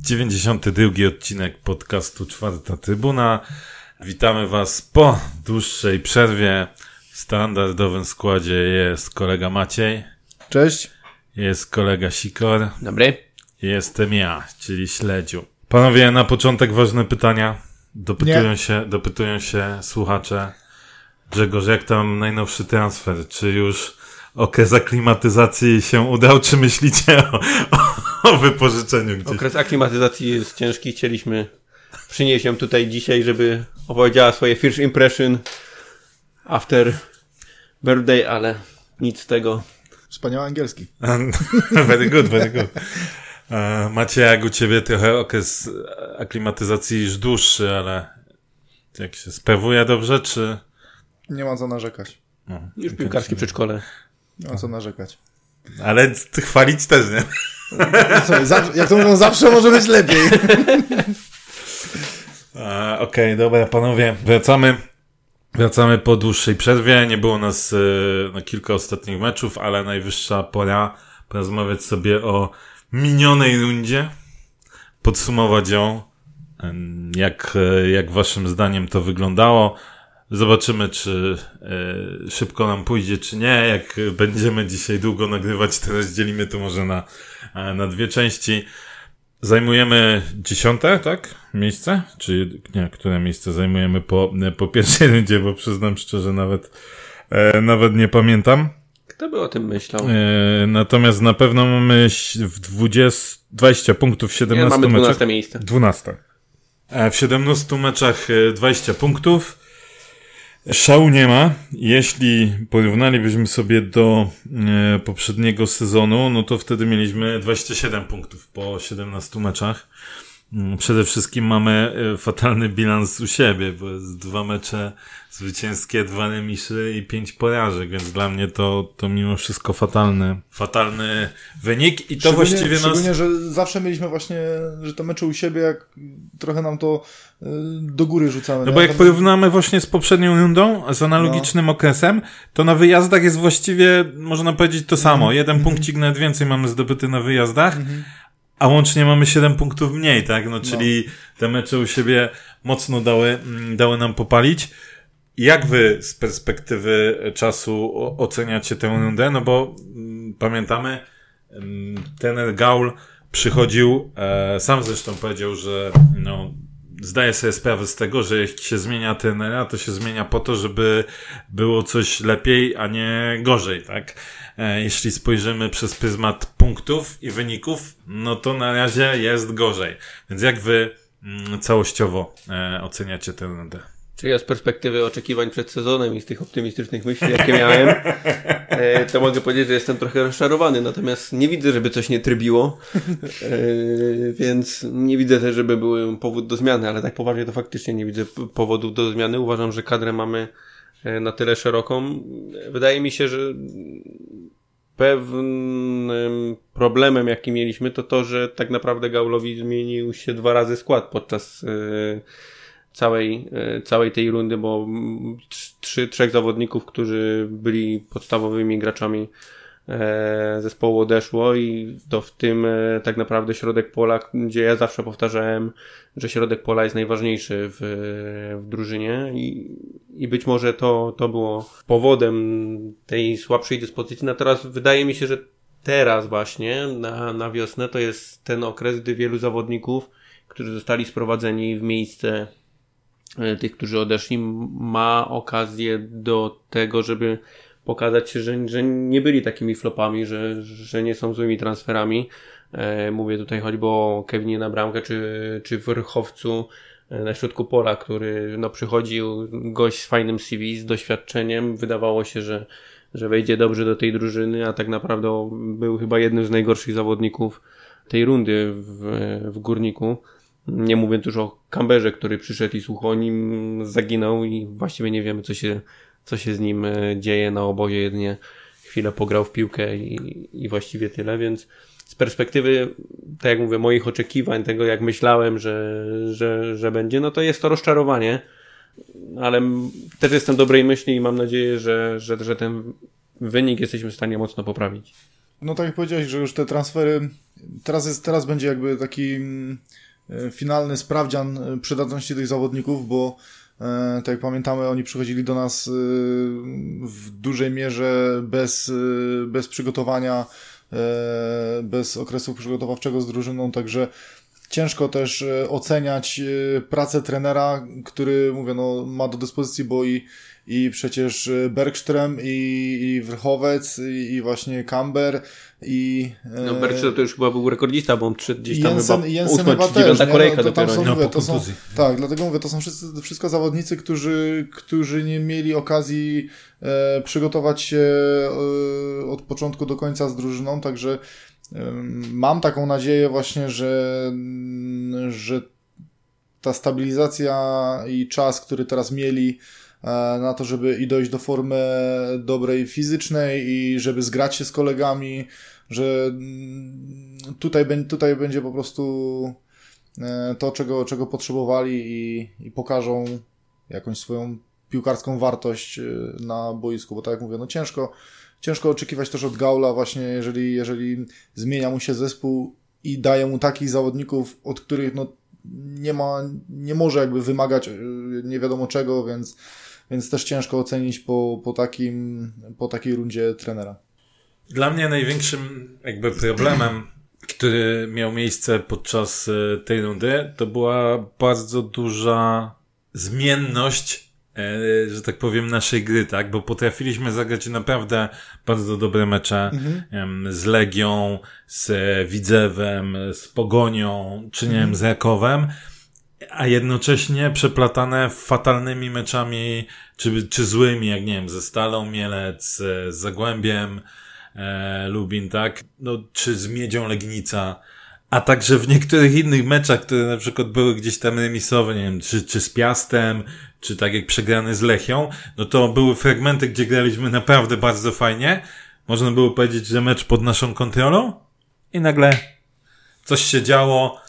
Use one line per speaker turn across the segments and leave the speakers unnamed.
Dziewięćdziesiąty drugi odcinek podcastu Czwarta Trybuna. Witamy Was po dłuższej przerwie. W standardowym składzie jest kolega Maciej,
Cześć.
jest kolega Sikor,
Dobry.
jestem ja, czyli Śledziu. Panowie, na początek ważne pytania. Dopytują
Nie.
się, dopytują się słuchacze. Grzegorz, jak tam najnowszy transfer? Czy już okres aklimatyzacji się udał, czy myślicie o, o wypożyczeniu gdzieś?
Okres aklimatyzacji jest ciężki. Chcieliśmy przynieść ją tutaj dzisiaj, żeby opowiedziała swoje first impression after birthday, ale nic z tego.
Wspaniały angielski.
very good, very good. Macie jak u ciebie trochę okres aklimatyzacji już dłuższy, ale jak się sprawuje dobrze, czy...
Nie ma co narzekać.
No,
Już piłkarskie przedszkole.
Nie ma co narzekać.
Ale chwalić też, nie?
No zawsze, jak to mówią, zawsze może być lepiej.
Okej, dobra, panowie, wracamy. Wracamy po dłuższej przerwie. Nie było nas na kilka ostatnich meczów, ale najwyższa pora porozmawiać sobie o minionej rundzie. Podsumować ją. Jak, e, jak waszym zdaniem to wyglądało. Zobaczymy, czy e, szybko nam pójdzie, czy nie. Jak będziemy dzisiaj długo nagrywać, to rozdzielimy to może na, e, na dwie części. Zajmujemy dziesiąte, tak? Miejsce? Czy nie, które miejsce zajmujemy po, po pierwszej rundzie, bo przyznam szczerze, nawet, e, nawet nie pamiętam.
Kto by o tym myślał?
E, natomiast na pewno mamy w 20, 20 punktów w
Nie,
17
mamy
meczach.
12 miejsce.
12. E, W 17 meczach e, 20 punktów. Szału nie ma. Jeśli porównalibyśmy sobie do e, poprzedniego sezonu, no to wtedy mieliśmy 27 punktów po 17 meczach. Mm, Przede wszystkim mamy e, fatalny bilans u siebie, bo jest dwa mecze zwycięskie, dwa remisy i pięć porażek, więc dla mnie to, to mimo wszystko fatalny, fatalny wynik i to właściwie nas...
Szczególnie, że zawsze mieliśmy właśnie, że te mecze u siebie, jak trochę nam to y, do góry rzucamy.
No
nie?
bo jak porównamy właśnie z poprzednią rundą, z analogicznym okresem, to na wyjazdach jest właściwie, można powiedzieć, to samo. Jeden punkcik nawet więcej mamy zdobyty na wyjazdach, a łącznie mamy 7 punktów mniej, tak? No, czyli te mecze u siebie mocno dały, mm, dały nam popalić. Jak wy z perspektywy czasu oceniacie tę rundę? No bo mm, pamiętamy, mm, ten Gaul przychodził, e, sam zresztą powiedział, że no, zdaje sobie sprawę z tego, że jak się zmienia trenera, to się zmienia po to, żeby było coś lepiej, a nie gorzej, tak? E, jeśli spojrzymy przez pryzmat punktów i wyników, no to na razie jest gorzej. Więc jak wy mm, całościowo e, oceniacie tę rundę?
Czyli ja z perspektywy oczekiwań przed sezonem i z tych optymistycznych myśli, jakie miałem, e, to mogę powiedzieć, że jestem trochę rozczarowany, natomiast nie widzę, żeby coś nie trybiło, więc nie widzę też, żeby był powód do zmiany, ale tak poważnie to faktycznie nie widzę powodów do zmiany. Uważam, że kadrę mamy na tyle szeroką. Wydaje mi się, że pewnym problemem, jaki mieliśmy, to to, że tak naprawdę Gaulowi zmienił się dwa razy skład podczas e, całej, e, całej tej rundy, bo trz- trzy, trzech zawodników, którzy byli podstawowymi graczami e, zespołu odeszło i to w tym e, tak naprawdę środek pola, gdzie ja zawsze powtarzałem, że środek pola jest najważniejszy w, w drużynie i, i być może to, to było powodem tej słabszej dyspozycji. No teraz wydaje mi się, że teraz właśnie na, na wiosnę to jest ten okres, gdy wielu zawodników, którzy zostali sprowadzeni w miejsce e, tych, którzy odeszli, ma okazję do tego, żeby pokazać się, że, że nie byli takimi flopami, że, że nie są złymi transferami. E, mówię tutaj choćby o Kevinie na bramkę, czy, czy Wyrchowcu na środku pola, który no, przychodził gość z fajnym CV, z doświadczeniem. Wydawało się, że, że wejdzie dobrze do tej drużyny, a tak naprawdę był chyba jednym z najgorszych zawodników tej rundy w, w Górniku. Nie mówiąc już o Kamberze, który przyszedł i słuch o nim zaginął i właściwie nie wiemy, co się, co się z nim e, dzieje na obozie. Jedynie chwilę pograł w piłkę i, i właściwie tyle, więc z perspektywy, tak jak mówię, moich oczekiwań, tego jak myślałem, że, że, że będzie, no to jest to rozczarowanie, ale też jestem dobrej myśli i mam nadzieję, że, że, że ten wynik jesteśmy w stanie mocno poprawić.
No tak jak powiedziałeś, że już te transfery, teraz, jest, teraz będzie jakby taki mm, e, finalny sprawdzian e, przydatności tych zawodników, bo e, tak jak pamiętamy, oni przychodzili do nas w dużej mierze bez, bez przygotowania, bez okresu przygotowawczego z drużyną, także ciężko też oceniać pracę trenera, który, mówię, no, ma do dyspozycji, bo i i przecież y, Bergström i, i Wrchowec i, i właśnie Camber i...
No e, Bergström to już chyba był rekordzista, bo on przy, gdzieś tam
Jensen,
chyba
Jensen ósma czy dziewiąta
kolejka
no, to
dopiero.
Są,
no,
mówię, to są, tak, dlatego mówię, to są wszyscy, wszystko zawodnicy, którzy, którzy nie mieli okazji e, przygotować się e, od początku do końca z drużyną, także e, mam taką nadzieję właśnie, że, że ta stabilizacja i czas, który teraz mieli, na to, żeby i dojść do formy dobrej fizycznej i żeby zgrać się z kolegami, że mm, tutaj, tutaj będzie po prostu e, to, czego, czego potrzebowali i, i pokażą jakąś swoją piłkarską wartość e, na boisku, bo tak jak mówię, no ciężko, ciężko oczekiwać też od Gaula właśnie, jeżeli, jeżeli zmienia mu się zespół i daje mu takich zawodników, od których no nie ma, nie może jakby wymagać nie wiadomo czego, więc więc też ciężko ocenić po, po, takim, po takiej rundzie trenera.
Dla mnie największym jakby problemem, który miał miejsce podczas e, tej rundy, to była bardzo duża zmienność, e, że tak powiem, naszej gry, tak? Bo potrafiliśmy zagrać naprawdę bardzo dobre mecze mhm. z Legią, z Widzewem, z Pogonią, czy nie wiem, z Rakowem a jednocześnie przeplatane fatalnymi meczami, czy, czy złymi, jak nie wiem, ze Stalą Mielec, z Zagłębiem e, Lubin, tak? No, czy z Miedzią Legnica, a także w niektórych innych meczach, które na przykład były gdzieś tam remisowe, nie wiem, czy, czy z Piastem, czy tak jak przegrany z Lechią, no to były fragmenty, gdzie graliśmy naprawdę bardzo fajnie. Można było powiedzieć, że mecz pod naszą kontrolą i nagle coś się działo,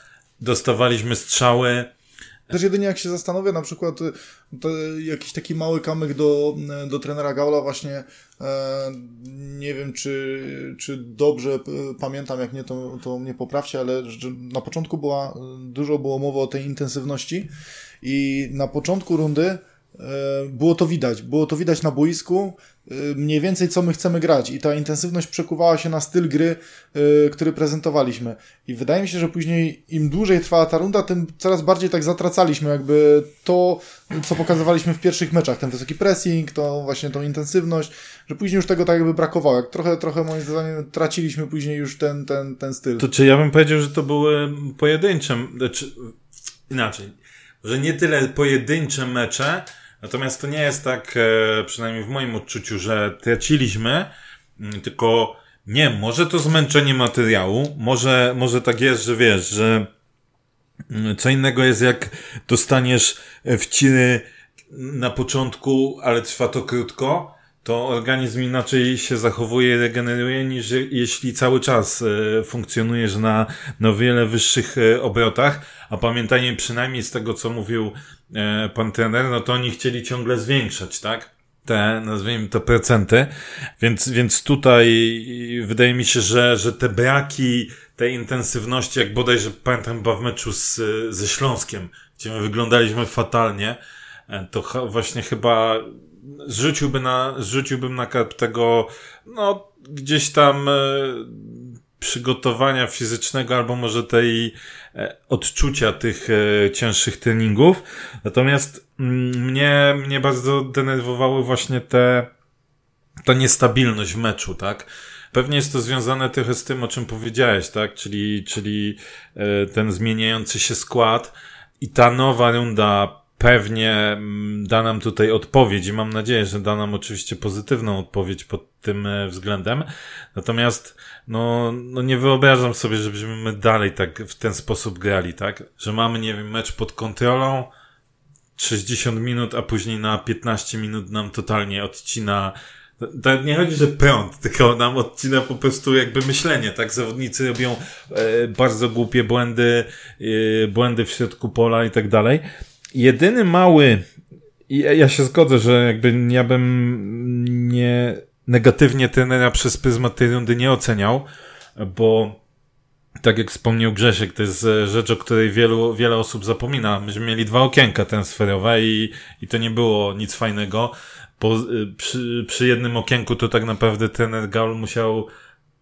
dostawaliśmy strzały,
też jedynie jak się zastanowię, na przykład y, jakiś taki mały kamyk do, do trenera Gaula właśnie, e, nie wiem czy, czy dobrze pamiętam, jak nie to, to mnie poprawcie, ale na początku była, dużo było mowy o tej intensywności i na początku rundy było to widać, było to widać na boisku, Y, mniej więcej co my chcemy grać i ta intensywność przekuwała się na styl gry, yy, który prezentowaliśmy. I wydaje mi się, że później im dłużej trwała ta runda, tym coraz bardziej tak zatracaliśmy jakby to, co pokazywaliśmy w pierwszych meczach, ten wysoki pressing, to właśnie tą intensywność, że później już tego tak jakby brakowało. Jak trochę, trochę moim zdaniem traciliśmy później już ten, ten, ten styl.
To czy ja bym powiedział, że to były pojedyncze, znaczy inaczej, że nie tyle pojedyncze mecze, Natomiast to nie jest tak, e, przynajmniej w moim odczuciu, że traciliśmy, mm, tylko nie, może to zmęczenie materiału, może, może tak jest, że wiesz, że mm, co innego jest jak dostaniesz w ciry na początku, ale trwa to krótko, to organizm inaczej się zachowuje, regeneruje niż jeśli cały czas e, funkcjonujesz na, na wiele wyższych e, obrotach, a pamiętajmy przynajmniej z tego, co mówił e, pan trener, no to oni chcieli ciągle zwiększać, tak? Te, nazwijmy to, procenty. Więc, więc tutaj wydaje mi się, że, że te braki tej intensywności, jak bodajże pamiętam chyba w meczu z, ze Śląskiem, gdzie my wyglądaliśmy fatalnie, to właśnie chyba zrzuciłby na, zrzuciłbym na karp tego, no, gdzieś tam e, przygotowania fizycznego, albo może tej e, odczucia tych e, cięższych treningów. Natomiast mm, mnie, mnie bardzo denerwowały właśnie te, ta niestabilność w meczu, tak? Pewnie jest to związane trochę z tym, o czym powiedziałeś, tak? Czyli, czyli ten zmieniający się skład i ta nowa runda pewnie mm, da nam tutaj odpowiedź i mam nadzieję, że da nam oczywiście pozytywną odpowiedź pod tym e, względem. Natomiast, no, no nie wyobrażam sobie, żebyśmy my dalej tak w ten sposób grali, tak? Że mamy, nie wiem, mecz pod kontrolą, 60 minut, a później na 15 minut nam totalnie odcina to nie chodzi, że prąd, tylko nam odcina po prostu jakby myślenie, tak? Zawodnicy robią e, bardzo głupie błędy, e, błędy w środku pola i tak dalej. Jedyny mały, ja się zgodzę, że jakby ja bym nie negatywnie trenera przez pryzmat tej rundy nie oceniał, bo tak jak wspomniał Grzesiek, to jest e, rzecz, o której wielu, wiele osób zapomina. Myśmy mieli dwa okienka transferowe i, i to nie było nic fajnego. Po, y, przy, przy jednym okienku to tak naprawdę trener Gaul musiał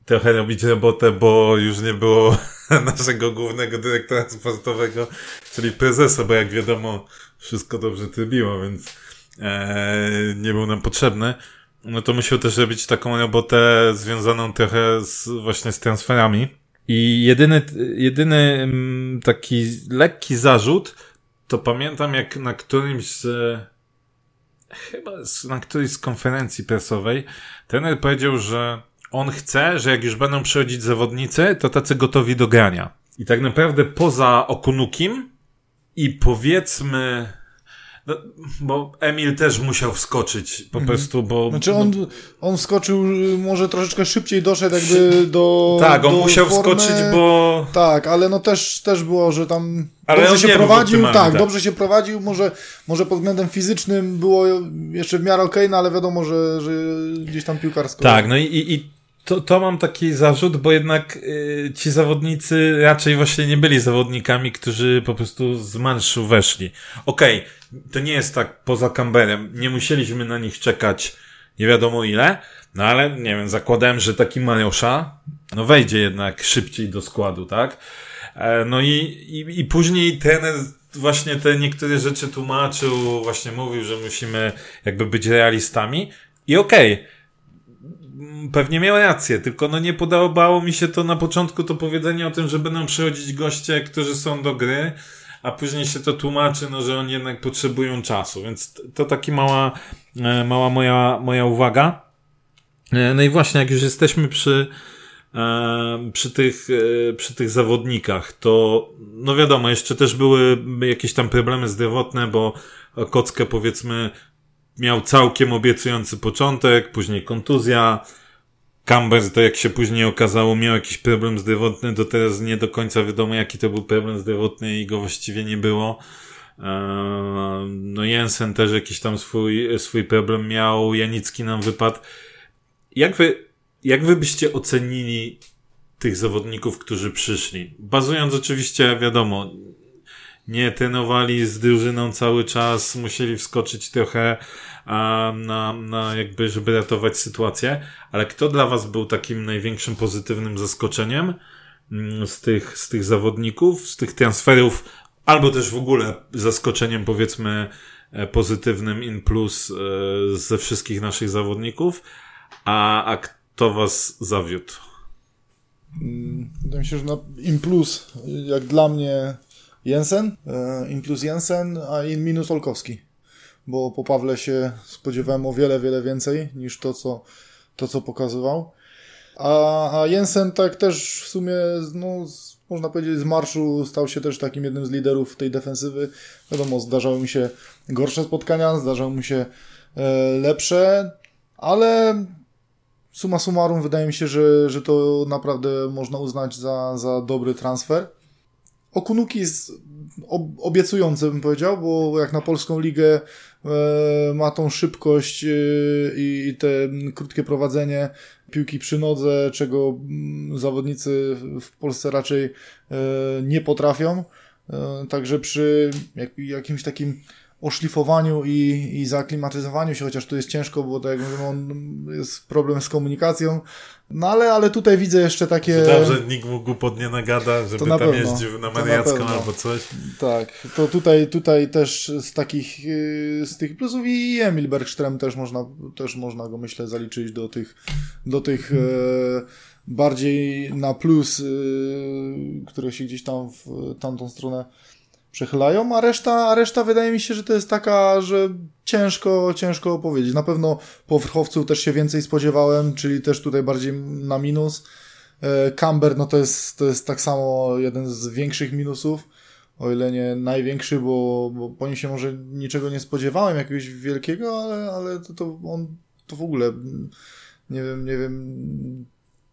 trochę robić robotę, bo już nie było naszego głównego dyrektora sportowego, czyli prezesa, bo jak wiadomo, wszystko dobrze trybiło, więc e, nie był nam potrzebny. No to musiał też robić taką robotę związaną trochę z, właśnie z transferami. I jedyny, jedyny mm, taki lekki zarzut, to pamiętam jak na którymś z, chyba na którejś z konferencji prasowej, trener powiedział, że on chce, że jak już będą przychodzić zawodnicy, to tacy gotowi do grania. I tak naprawdę poza Okunukim i powiedzmy no, bo Emil też musiał wskoczyć po mhm. prostu, bo...
Znaczy on, no, on wskoczył, może troszeczkę szybciej doszedł jakby do
Tak, on
do
musiał formy. wskoczyć, bo...
Tak, ale no też, też było, że tam ale dobrze się prowadził, tak, tak, dobrze się prowadził, może, może pod względem fizycznym było jeszcze w miarę okej, okay, no ale wiadomo, że, że gdzieś tam piłkarsko...
Tak, no i, i to, to mam taki zarzut, bo jednak y, ci zawodnicy raczej właśnie nie byli zawodnikami, którzy po prostu z marszu weszli. Okej, okay, to nie jest tak poza Camberem. Nie musieliśmy na nich czekać nie wiadomo ile, no ale nie wiem, zakładałem, że taki Mariosza no wejdzie jednak szybciej do składu, tak? E, no i, i, i później trener właśnie te niektóre rzeczy tłumaczył, właśnie mówił, że musimy jakby być realistami i okej, okay, pewnie miał rację, tylko no nie podobało mi się to na początku to powiedzenie o tym, że będą przychodzić goście, którzy są do gry, a później się to tłumaczy, no, że oni jednak potrzebują czasu, więc to taki mała, e, mała moja, moja uwaga. E, no i właśnie, jak już jesteśmy przy, e, przy tych, przy tych zawodnikach, to no wiadomo, jeszcze też były jakieś tam problemy zdrowotne, bo Kockę powiedzmy miał całkiem obiecujący początek, później kontuzja, Camber, to jak się później okazało, miał jakiś problem zdrowotny, do teraz nie do końca wiadomo, jaki to był problem zdrowotny i go właściwie nie było. Eee, no Jensen też jakiś tam swój, swój problem miał, Janicki nam wypadł. Jak wy, jak wy byście ocenili tych zawodników, którzy przyszli? Bazując oczywiście, wiadomo, nie trenowali z drużyną cały czas, musieli wskoczyć trochę na, na jakby, żeby ratować sytuację, ale kto dla was był takim największym pozytywnym zaskoczeniem mm, z tych, z tych zawodników, z tych transferów, albo też w ogóle zaskoczeniem powiedzmy e, pozytywnym in plus e, ze wszystkich naszych zawodników, a, a kto was zawiódł?
Mm, wydaje mi się, że na in plus, jak dla mnie Jensen, e, in plus Jensen, a in minus Olkowski bo po Pawle się spodziewałem o wiele, wiele więcej niż to, co, to, co pokazywał. A, a Jensen tak też w sumie, no, można powiedzieć, z marszu stał się też takim jednym z liderów tej defensywy. Wiadomo, zdarzały mi się gorsze spotkania, zdarzały mi się e, lepsze, ale suma summarum wydaje mi się, że, że to naprawdę można uznać za, za dobry transfer. Okunuki jest obiecujący, bym powiedział, bo jak na polską ligę E, ma tą szybkość e, i te krótkie prowadzenie piłki przy nodze, czego mm, zawodnicy w Polsce raczej e, nie potrafią. Także przy jakimś takim oszlifowaniu i, i zaaklimatyzowaniu się, chociaż tu jest ciężko, bo tak jak mówię, on jest problem z komunikacją. No ale, ale tutaj widzę jeszcze takie...
Dobrze, nikt mu głupot nie nagada, żeby tam pewno, jeździł na Mariacką albo coś.
Tak, to tutaj, tutaj też z takich y, z tych plusów i Emil Bergström też można, też można go myślę zaliczyć do tych, do tych e, bardziej na plus, e, które się gdzieś tam w tamtą stronę przechylają, a reszta, a reszta wydaje mi się, że to jest taka, że ciężko, ciężko opowiedzieć. Na pewno po Wrchowcu też się więcej spodziewałem, czyli też tutaj bardziej na minus. E, Camber, no to jest, to jest tak samo jeden z większych minusów, o ile nie największy, bo, bo po nim się może niczego nie spodziewałem, jakiegoś wielkiego, ale, ale to, to on to w ogóle nie wiem, nie wiem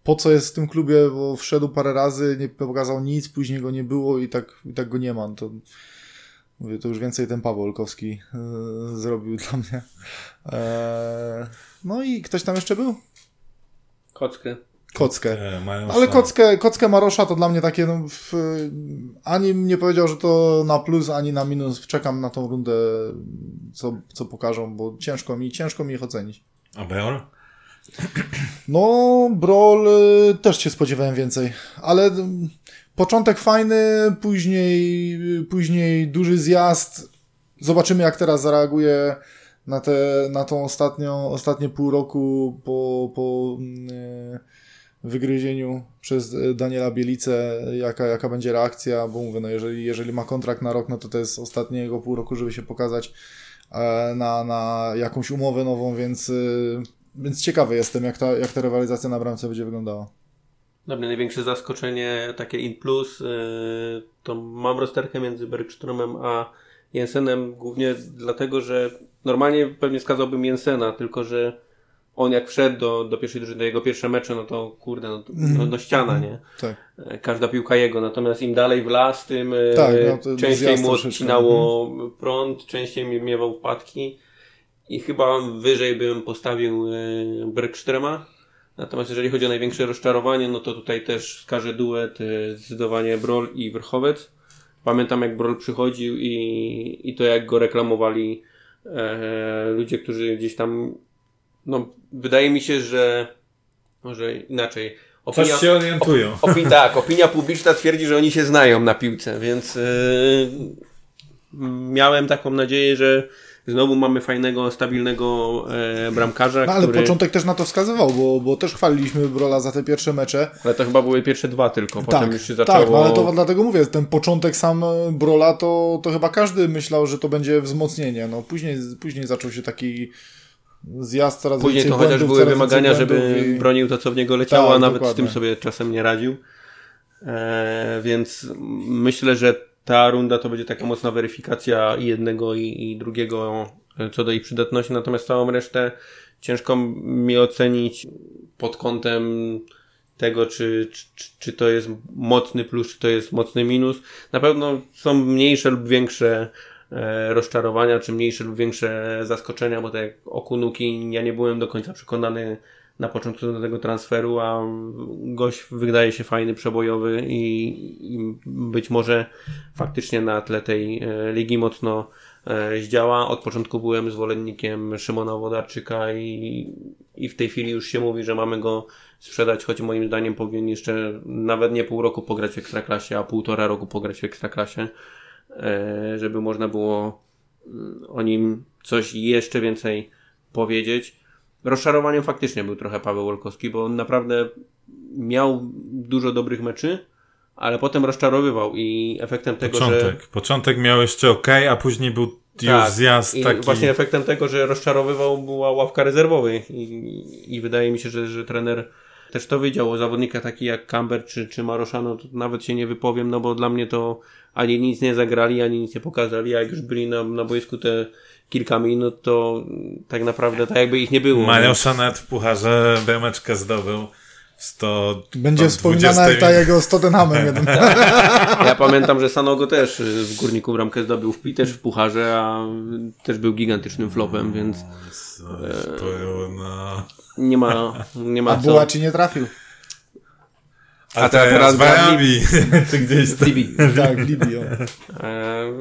po co jest w tym klubie, bo wszedł parę razy, nie pokazał nic, później go nie było i tak, i tak go nie ma. To Mówię, to już więcej ten Paweł Olkowski yy, zrobił dla mnie. Eee, no i ktoś tam jeszcze był?
Kockę.
Kockę.
E, mają
Ale kockę, kockę Marosza to dla mnie takie, no, w, ani nie powiedział, że to na plus, ani na minus. Czekam na tą rundę, co, co pokażą, bo ciężko mi, ciężko mi ich ocenić.
A Beol?
No, Brawl y, też się spodziewałem więcej, ale y, początek fajny, później, y, później duży zjazd. Zobaczymy, jak teraz zareaguje na, te, na tą ostatnią, ostatnie pół roku po, po y, wygryzieniu przez Daniela Bielicę, jaka, jaka będzie reakcja, bo mówię, no jeżeli, jeżeli ma kontrakt na rok, no to to jest ostatniego pół roku, żeby się pokazać e, na, na jakąś umowę nową, więc, więc ciekawy jestem, jak ta, jak ta rywalizacja na bramce będzie wyglądała.
Dla mnie największe zaskoczenie, takie in plus, yy, to mam rozterkę między Bergstromem a Jensenem, głównie dlatego, że normalnie pewnie wskazałbym Jensena, tylko że on jak wszedł do, do pierwszej drużyny, jego pierwsze mecze, no to kurde, no, no, no ściana, nie?
Tak.
E, Każda piłka jego, natomiast im dalej w las, tym e,
Tak, no to
częściej mu odcinało prąd, częściej mi- miewał wpadki i chyba wyżej bym postawił e, Bergstrema. Natomiast jeżeli chodzi o największe rozczarowanie, no to tutaj też wskażę duet e, zdecydowanie Brol i Wrchowec. Pamiętam jak Brol przychodził i, i to jak go reklamowali e, ludzie, którzy gdzieś tam no wydaje mi się, że może inaczej.
Coś się orientują.
Opi- tak, opinia publiczna twierdzi, że oni się znają na piłce, więc yy, miałem taką nadzieję, że znowu mamy fajnego, stabilnego e, bramkarza,
No ale
który...
początek też na to wskazywał, bo, bo też chwaliliśmy Brola za te pierwsze mecze.
Ale to chyba były pierwsze dwa tylko, potem
tak,
już się zaczęło...
tak, no ale to dlatego mówię, ten początek sam e, Brola, to, to chyba każdy myślał, że to będzie wzmocnienie. No później, później zaczął się taki zjazd coraz
Później to chociaż
błędów,
były wymagania, żeby
i-
bronił to, co w niego leciało,
Tak,
a nawet z
dokładnie.
tym sobie czasem nie radził. E, więc myślę, że ta runda to będzie taka mocna weryfikacja i jednego i, i drugiego e, co do ich przydatności, natomiast całą resztę ciężko mi ocenić pod kątem tego, czy, czy, czy to jest mocny plus, czy to jest mocny minus. Na pewno są mniejsze lub większe e, rozczarowania, czy mniejsze lub większe zaskoczenia, bo tak jak Okunuki ja nie byłem do końca przekonany na początku do tego transferu, a gość wydaje się fajny, przebojowy i, i być może faktycznie na tle tej e, ligi mocno e, zdziała. Od początku byłem zwolennikiem Szymona Wodarczyka i, i w tej chwili już się mówi, że mamy go sprzedać, choć moim zdaniem powinien jeszcze nawet nie pół roku pograć w Ekstraklasie, a półtora roku pograć w Ekstraklasie, e, żeby można było mm, o nim coś jeszcze więcej powiedzieć. Rozczarowaniem faktycznie był trochę Paweł Wolkowski, bo on naprawdę miał dużo dobrych meczy, ale potem rozczarowywał i efektem tego, że...
Początek. Początek miał jeszcze ok, a później był już
Tak,
zjazd
I
taki.
właśnie efektem tego, że rozczarowywał była ławka rezerwowych i, i wydaje mi się, że, że trener też to wiedział o zawodnika taki jak Camber czy, czy Maroszano, to nawet się nie wypowiem, no bo dla mnie to ani nic nie zagrali, ani nic nie pokazali, a jak już byli na, na boisku te kilka minut, to tak naprawdę tak jakby ich nie było.
Mario Szanet w pucharze brameczkę zdobył w 100.
Będzie wspominana
20
ta jego z Tottenhamem. jeden.
Ja pamiętam, że Sanogo też w Górniku bramkę zdobył, w, też w pucharze, a też był gigantycznym flopem, więc
Coś porówno.
nie ma, nie ma
A
co.
Bułaci nie trafił.
A,
A
teraz,
teraz
z Wajami. Czy gdzieś tam.
Libii.
Tak, w Libii.
E,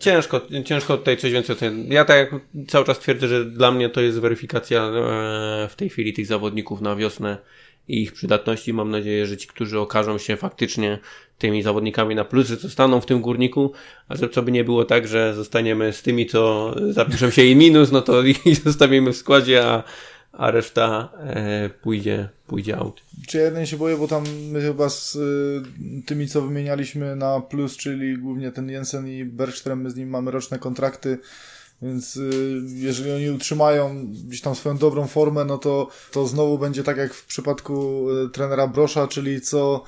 Ciężko, ciężko tutaj coś więcej ocenić. Ja tak cały czas twierdzę, że dla mnie to jest weryfikacja e, w tej chwili tych zawodników na wiosnę i ich przydatności. Mam nadzieję, że ci, którzy okażą się faktycznie tymi zawodnikami na plus, że zostaną w tym górniku, a że co by nie było tak, że zostaniemy z tymi, co zapiszą się i minus, no to ich zostawimy w składzie, a, a reszta e, pójdzie, pójdzie out.
Czy ja jeden się boję, bo tam my chyba z y, tymi, co wymienialiśmy na plus, czyli głównie ten Jensen i Bergström, my z nim mamy roczne kontrakty, więc y, jeżeli oni utrzymają gdzieś tam swoją dobrą formę, no to, to znowu będzie tak jak w przypadku y, trenera Brosza, czyli co,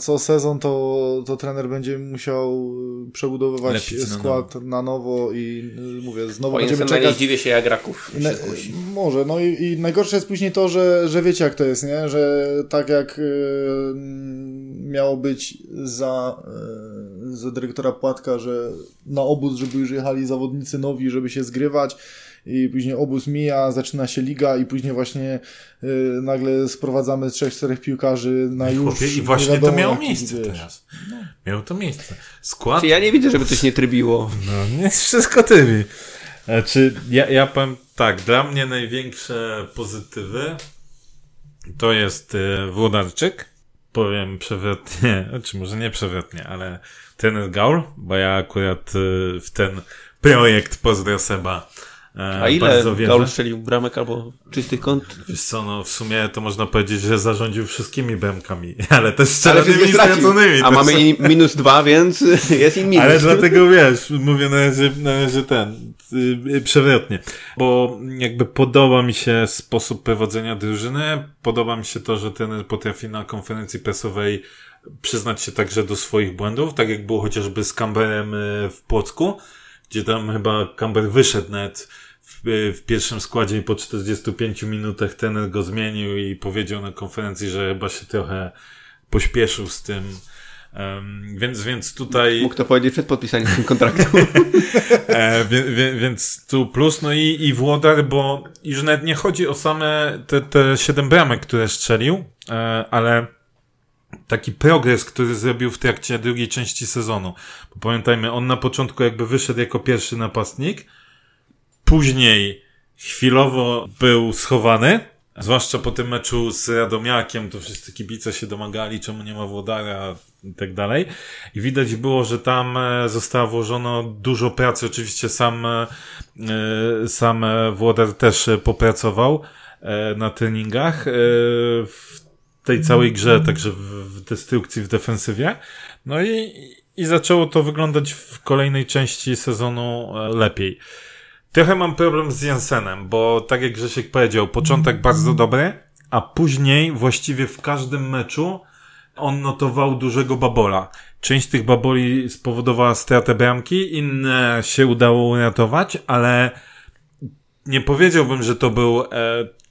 co sezon to, to trener będzie musiał przebudowywać
Lepić na
skład na nowo i y, mówię, znowu
Bo
będziemy czekać.
zdziwię się, jak Raków się
Ne, może, no i, i najgorsze jest później to, że, że wiecie jak to jest, nie? Że tak jak y, miało być za, y, z dyrektora Płatka, że na obóz, żeby już jechali zawodnicy nowi, żeby się zgrywać i później obóz mija, zaczyna się liga i później właśnie y, nagle sprowadzamy trzech, czterech piłkarzy na
I,
już.
chłopie, I
nie
właśnie
wiadomo
to miało miejsce
wiesz.
teraz. Miało to miejsce. Skład
Czy ja nie widzę, żeby coś nie trybiło.
No, nie wszystko tymi. Znaczy, ja, ja powiem tak, dla mnie największe pozytywy to jest e, Włodarczyk. Powiem przewrotnie, czy może nie przewrotnie, ale ten Gaul, bo ja akurat e, w ten projekt pozdro Seba
A ile. Gaul strzelił bramek albo czystych kąt?
Wiesz co, no w sumie to można powiedzieć, że zarządził wszystkimi bramkami, ale też
stracił.
straconymi.
A mamy minus dwa, więc jest i minus.
Ale dlatego wiesz, mówię na razie, na razie ten, yy, przewrotnie. Bo jakby podoba mi się sposób prowadzenia drużyny, podoba mi się to, że ten potrafi na konferencji prasowej przyznać się także do swoich błędów, tak jak było chociażby z Camberem yy, w Płocku, gdzie tam chyba Camber wyszedł nawet w, w pierwszym składzie i po 45 minutach ten go zmienił i powiedział na konferencji, że chyba się trochę pośpieszył z tym. Em, więc, więc tutaj.
Mógł to powiedzieć przed podpisaniem tym kontraktu.
E, wie, wie, więc tu plus, no i, i Włodar, bo już nawet nie chodzi o same te, te siedem bramek, które strzelił, e, ale taki progres, który zrobił w trakcie drugiej części sezonu. Bo pamiętajmy, on na początku jakby wyszedł jako pierwszy napastnik, później chwilowo był schowany, zwłaszcza po tym meczu z Radomiakiem, to wszyscy kibice się domagali, czemu nie ma Włodara i tak dalej. I widać było, że tam e, zostało włożono dużo pracy. Oczywiście sam, e, e, sam Włodar też popracował na treningach w tej całej grze, także w, destrukcji, w defensywie. No i, i zaczęło to wyglądać w kolejnej części sezonu e, lepiej. Trochę mam problem z Jensenem, bo tak jak Grzesiek powiedział, początek bardzo dobry, a później właściwie w każdym meczu on notował dużego babola. Część tych baboli spowodowała stratę bramki, inne się udało uratować, ale nie powiedziałbym, że to był e,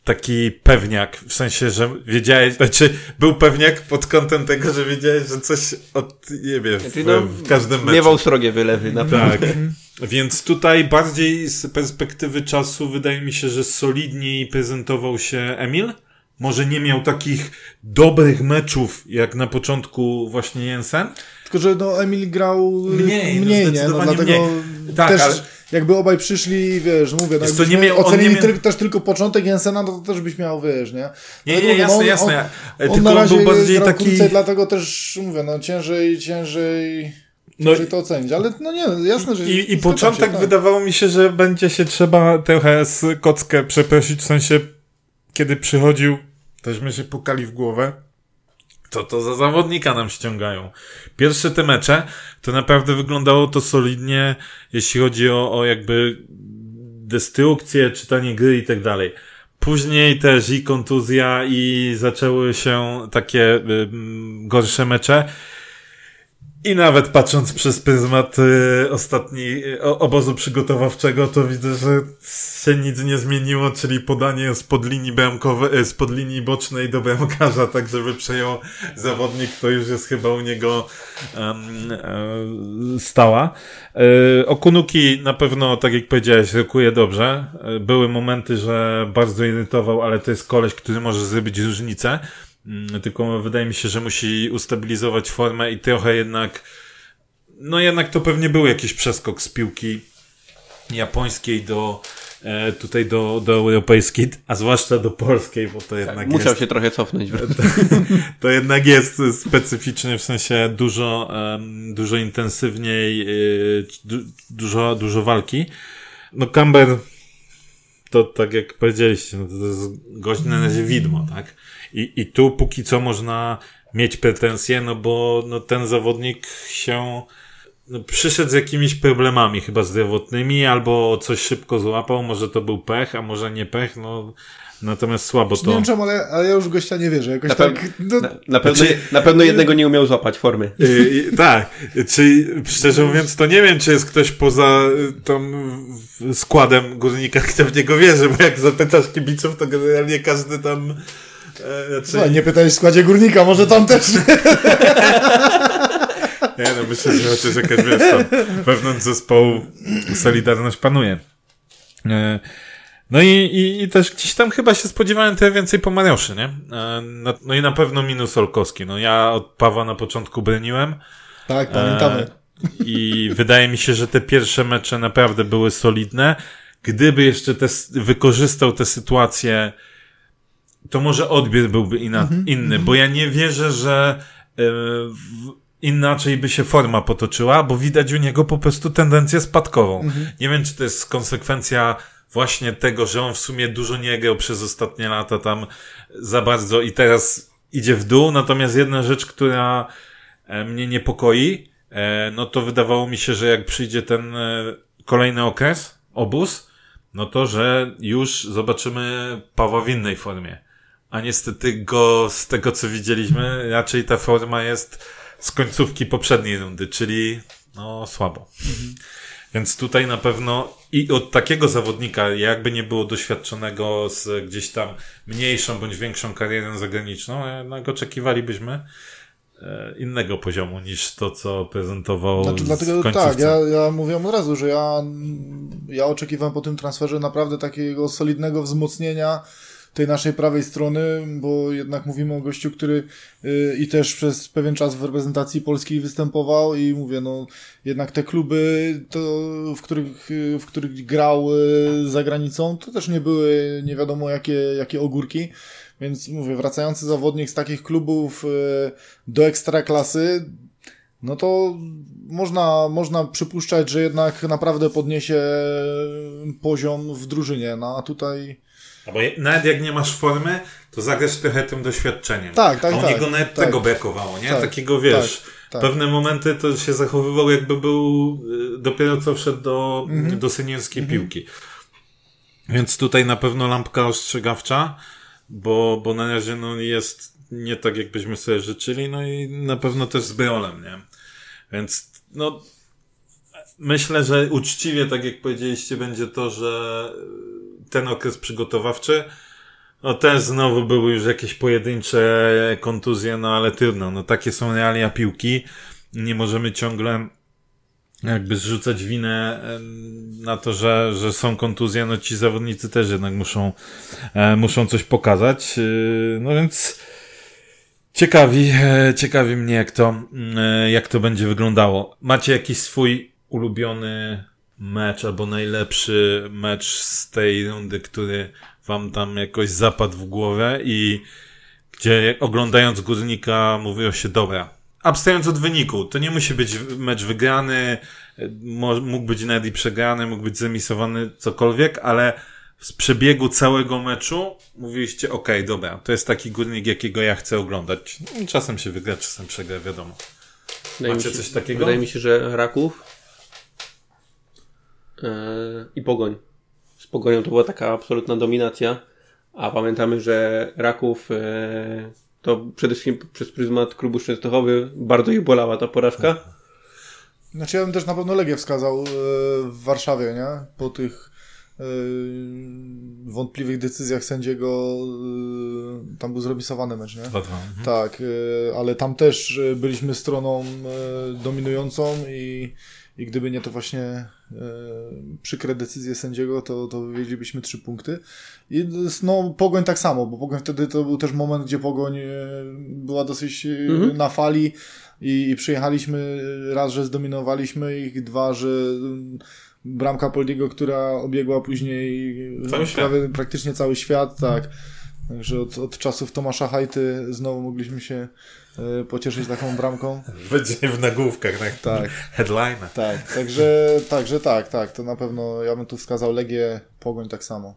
taki pewniak, w sensie, że wiedziałeś, znaczy był pewniak pod kątem tego, że wiedziałeś, że coś odjebie w,
Czyli no,
w każdym meczu.
Miewał srogie wylewy, naprawdę.
Tak. Więc tutaj bardziej z perspektywy czasu wydaje mi się, że solidniej prezentował się Emil. Może nie miał takich dobrych meczów jak na początku właśnie Jensen.
Tylko, że no Emil grał
Mniej, no
mniej nie? No,
zdecydowanie
dlatego
mniej. Tak,
też
ale-
jakby obaj przyszli, wiesz, mówię, no
co, nie miał-
ocenili
nie miał-
tyl- też tylko początek Jensena, no to też byś miał, wiesz, nie?
Nie, nie,
mówię,
jasne,
on,
jasne.
On,
Tylko
on na
on
razie
był bardziej taki...
krócej, dlatego też, mówię, no ciężej, ciężej,
No
to ocenić, ale no nie, no jasne, że...
I, i początek
się, tak.
wydawało mi się, że będzie się trzeba trochę z kockę przeprosić, w sensie, kiedy przychodził, tośmy się pukali w głowę, co to za zawodnika nam ściągają. Pierwsze te mecze, to naprawdę wyglądało to solidnie, jeśli chodzi o, o jakby destrukcję, czytanie gry i tak dalej. Później też i kontuzja i zaczęły się takie y, gorsze mecze. I nawet patrząc przez pryzmat y, ostatni y, o- obozu przygotowawczego, to widzę, że się nic nie zmieniło, czyli podanie spod linii bramkowej, y, spod linii bocznej do bramkarza, tak żeby przejął zawodnik, to już jest chyba u niego e, stała. E, Okunuki na pewno, tak jak powiedziałeś, rokuje dobrze. E, Były momenty, że bardzo irytował, ale to jest koleś, który może zrobić różnicę. Mm, Tylko wydaje mi się, że musi ustabilizować formę i trochę jednak, no jednak to pewnie był jakiś przeskok z piłki japońskiej do, e, tutaj do, do europejskiej, a zwłaszcza do polskiej, bo to jednak
Musiał
jest,
się trochę cofnąć.
to jednak jest specyficzny, w sensie dużo, dużo intensywniej, y, du, dużo, dużo walki. No Camber, to tak jak powiedzieliście, no to, to jest gość na razie widmo, tak? I, I tu póki co można mieć pretensje, no bo no, ten zawodnik się no, przyszedł z jakimiś problemami chyba zdrowotnymi, albo coś szybko złapał, może to był pech, a może nie pech, no natomiast słabo
Nie
to...
wiem czemu, ale, ale ja już w gościa nie wierzę, jakoś
Na,
tak...
pew-
No,
na, na, pewno, na pewno jednego nie umiał złapać formy.
Y, y, tak, czyli szczerze mówiąc, to nie wiem, czy jest ktoś poza y, tą składem górnika, kto w niego wierzy, bo jak zapytasz kibiców, to generalnie każdy tam. E,
Słuchaj,
znaczy,
nie pytałeś w składzie górnika, może tam też...
Nie no, myślę, że chociaż jakaś, wiesz, tam wewnątrz zespołu solidarność panuje. E, no i, i, i też gdzieś tam chyba się spodziewałem trochę więcej po Marioszy, nie? E, no, no i na pewno minus Olkowski. No ja od Pawła na początku broniłem.
Tak, pamiętamy. E,
I wydaje mi się, że te pierwsze mecze naprawdę były solidne. Gdyby jeszcze te, wykorzystał tę sytuację, to może odbiór byłby inna, mm -hmm, inny, bo ja nie wierzę, że y, inaczej by się forma potoczyła, bo widać u niego po prostu tendencję spadkową. Mm -hmm. Nie wiem, czy to jest konsekwencja właśnie tego, że on w sumie dużo nie grał przez ostatnie lata tam za bardzo i teraz idzie w dół, natomiast jedna rzecz, która e, mnie niepokoi, e, no to wydawało mi się, że jak przyjdzie ten kolejny okres, obóz, no to, że już zobaczymy Pawła w innej formie. A niestety go, z tego co widzieliśmy, raczej ta forma jest z końcówki poprzedniej rundy, czyli no słabo. Mhm. Więc tutaj na pewno i od takiego zawodnika, jakby nie było doświadczonego z gdzieś tam mniejszą bądź większą karierą zagraniczną, jednak oczekiwalibyśmy e, innego poziomu niż to, co prezentował znaczy, dlatego
tak, ja, ja mówiłem od razu, że ja, ja oczekiwałem po tym transferze naprawdę takiego solidnego wzmocnienia tej naszej prawej strony, bo jednak mówimy o gościu, który yy, i też przez pewien czas w reprezentacji polskiej występował i mówię, no jednak te kluby, to, w, których, w których grał yy, za granicą, to też nie były nie wiadomo jakie, jakie ogórki. Więc mówię, wracający zawodnik z takich klubów do ekstraklasy, no to można, można przypuszczać, że jednak naprawdę podniesie poziom w drużynie. No a tutaj
bo nawet jak nie masz formy, to zagrasz trochę tym doświadczeniem.
Tak, tak,
A u
tak.
niego nawet tak, tego brakowało, nie? Tak, Takiego, wiesz, tak, tak. pewne momenty to się zachowywał jakby był y, dopiero co wszedł do, mhm. do seniorskiej mhm. piłki. Więc tutaj na pewno lampka ostrzegawcza, bo, bo na razie no, jest nie tak, jakbyśmy sobie życzyli, no i na pewno też z Beolem, nie? Więc no myślę, że uczciwie, tak jak powiedzieliście, będzie to, że ten okres przygotowawczy, no też znowu były już jakieś pojedyncze kontuzje, no ale trudno, no takie są realia piłki. Nie możemy ciągle jakby zrzucać winę na to, że, że są kontuzje, no ci zawodnicy też jednak muszą, e, muszą coś pokazać. E, no więc ciekawi, e, ciekawi mnie jak to, jak to będzie wyglądało. Macie jakiś swój ulubiony mecz albo najlepszy mecz z tej rundy, który wam tam jakoś zapadł w głowę i gdzie oglądając Górnika mówiło się, dobra, abstrahując od wyniku, to nie musi być mecz wygrany, mógł być nawet i przegrany, mógł być zemisowany, cokolwiek, ale z przebiegu całego meczu mówiliście, ok, dobra, to jest taki górnik, jakiego ja chcę oglądać. Czasem się wygra, czasem przegra, wiadomo. Wydaje Macie się, coś takiego?
Wydaje mi się, że Raków i Pogoń. Z Pogonią to była taka absolutna dominacja, a pamiętamy, że Raków e, to przede wszystkim przez pryzmat klubu Częstochowy bardzo ich bolała ta porażka.
Znaczy ja bym też na pewno Legię wskazał e, w Warszawie, nie? Po tych wątpliwych decyzjach sędziego tam był zremisowany mecz, nie?
Mhm.
Tak, ale tam też byliśmy stroną dominującą i i gdyby nie to właśnie e, przykre decyzje sędziego, to, to wywiedzielibyśmy trzy punkty. I no, Pogoń tak samo, bo Pogoń wtedy to był też moment, gdzie Pogoń e, była dosyć e, mhm. na fali i, i przyjechaliśmy raz, że zdominowaliśmy ich, dwa, że mm, bramka Poldiego, która obiegła później cały prawie, praktycznie cały świat, tak. Także od, od czasów Tomasza Hajty znowu mogliśmy się pocieszyć taką bramką.
Będzie w nagłówkach, tak?
Tak.
Headline.
Tak, także, także tak, tak, to na pewno ja bym tu wskazał Legię, Pogoń tak samo.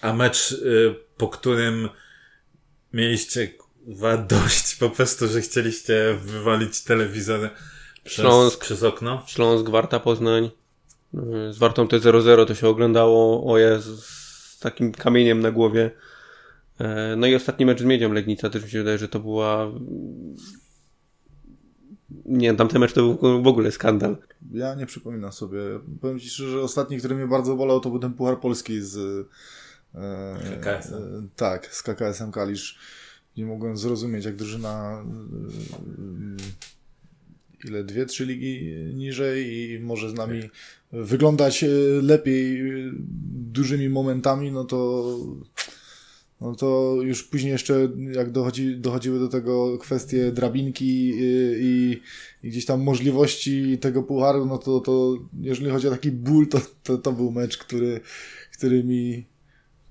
A mecz, y, po którym mieliście dość po prostu, że chcieliście wywalić telewizor przez, Śląsk, przez okno?
Śląsk, Warta Poznań. Y, z Wartą te 0-0 to się oglądało, o Jezu, z takim kamieniem na głowie. E, no i ostatni mecz z Miedzią Legnica też mi się wydaje, że to była nie tamten mecz to był w ogóle skandal.
Ja nie przypominam sobie. Powiem Ci szczerze, że ostatni, który mnie bardzo bolał, to był ten Puchar Polski z
e, KKS. E,
tak, z KKS-em Kalisz. Nie mogłem zrozumieć, jak drużyna ile, dwie, trzy ligi niżej i może z nami wyglądać lepiej dużymi momentami, no to no to już później jeszcze jak dochodzi, dochodziły do tego kwestie drabinki i, i, i, gdzieś tam możliwości tego pucharu, no to, to jeżeli chodzi o taki ból, to, to, to był mecz, który, który mi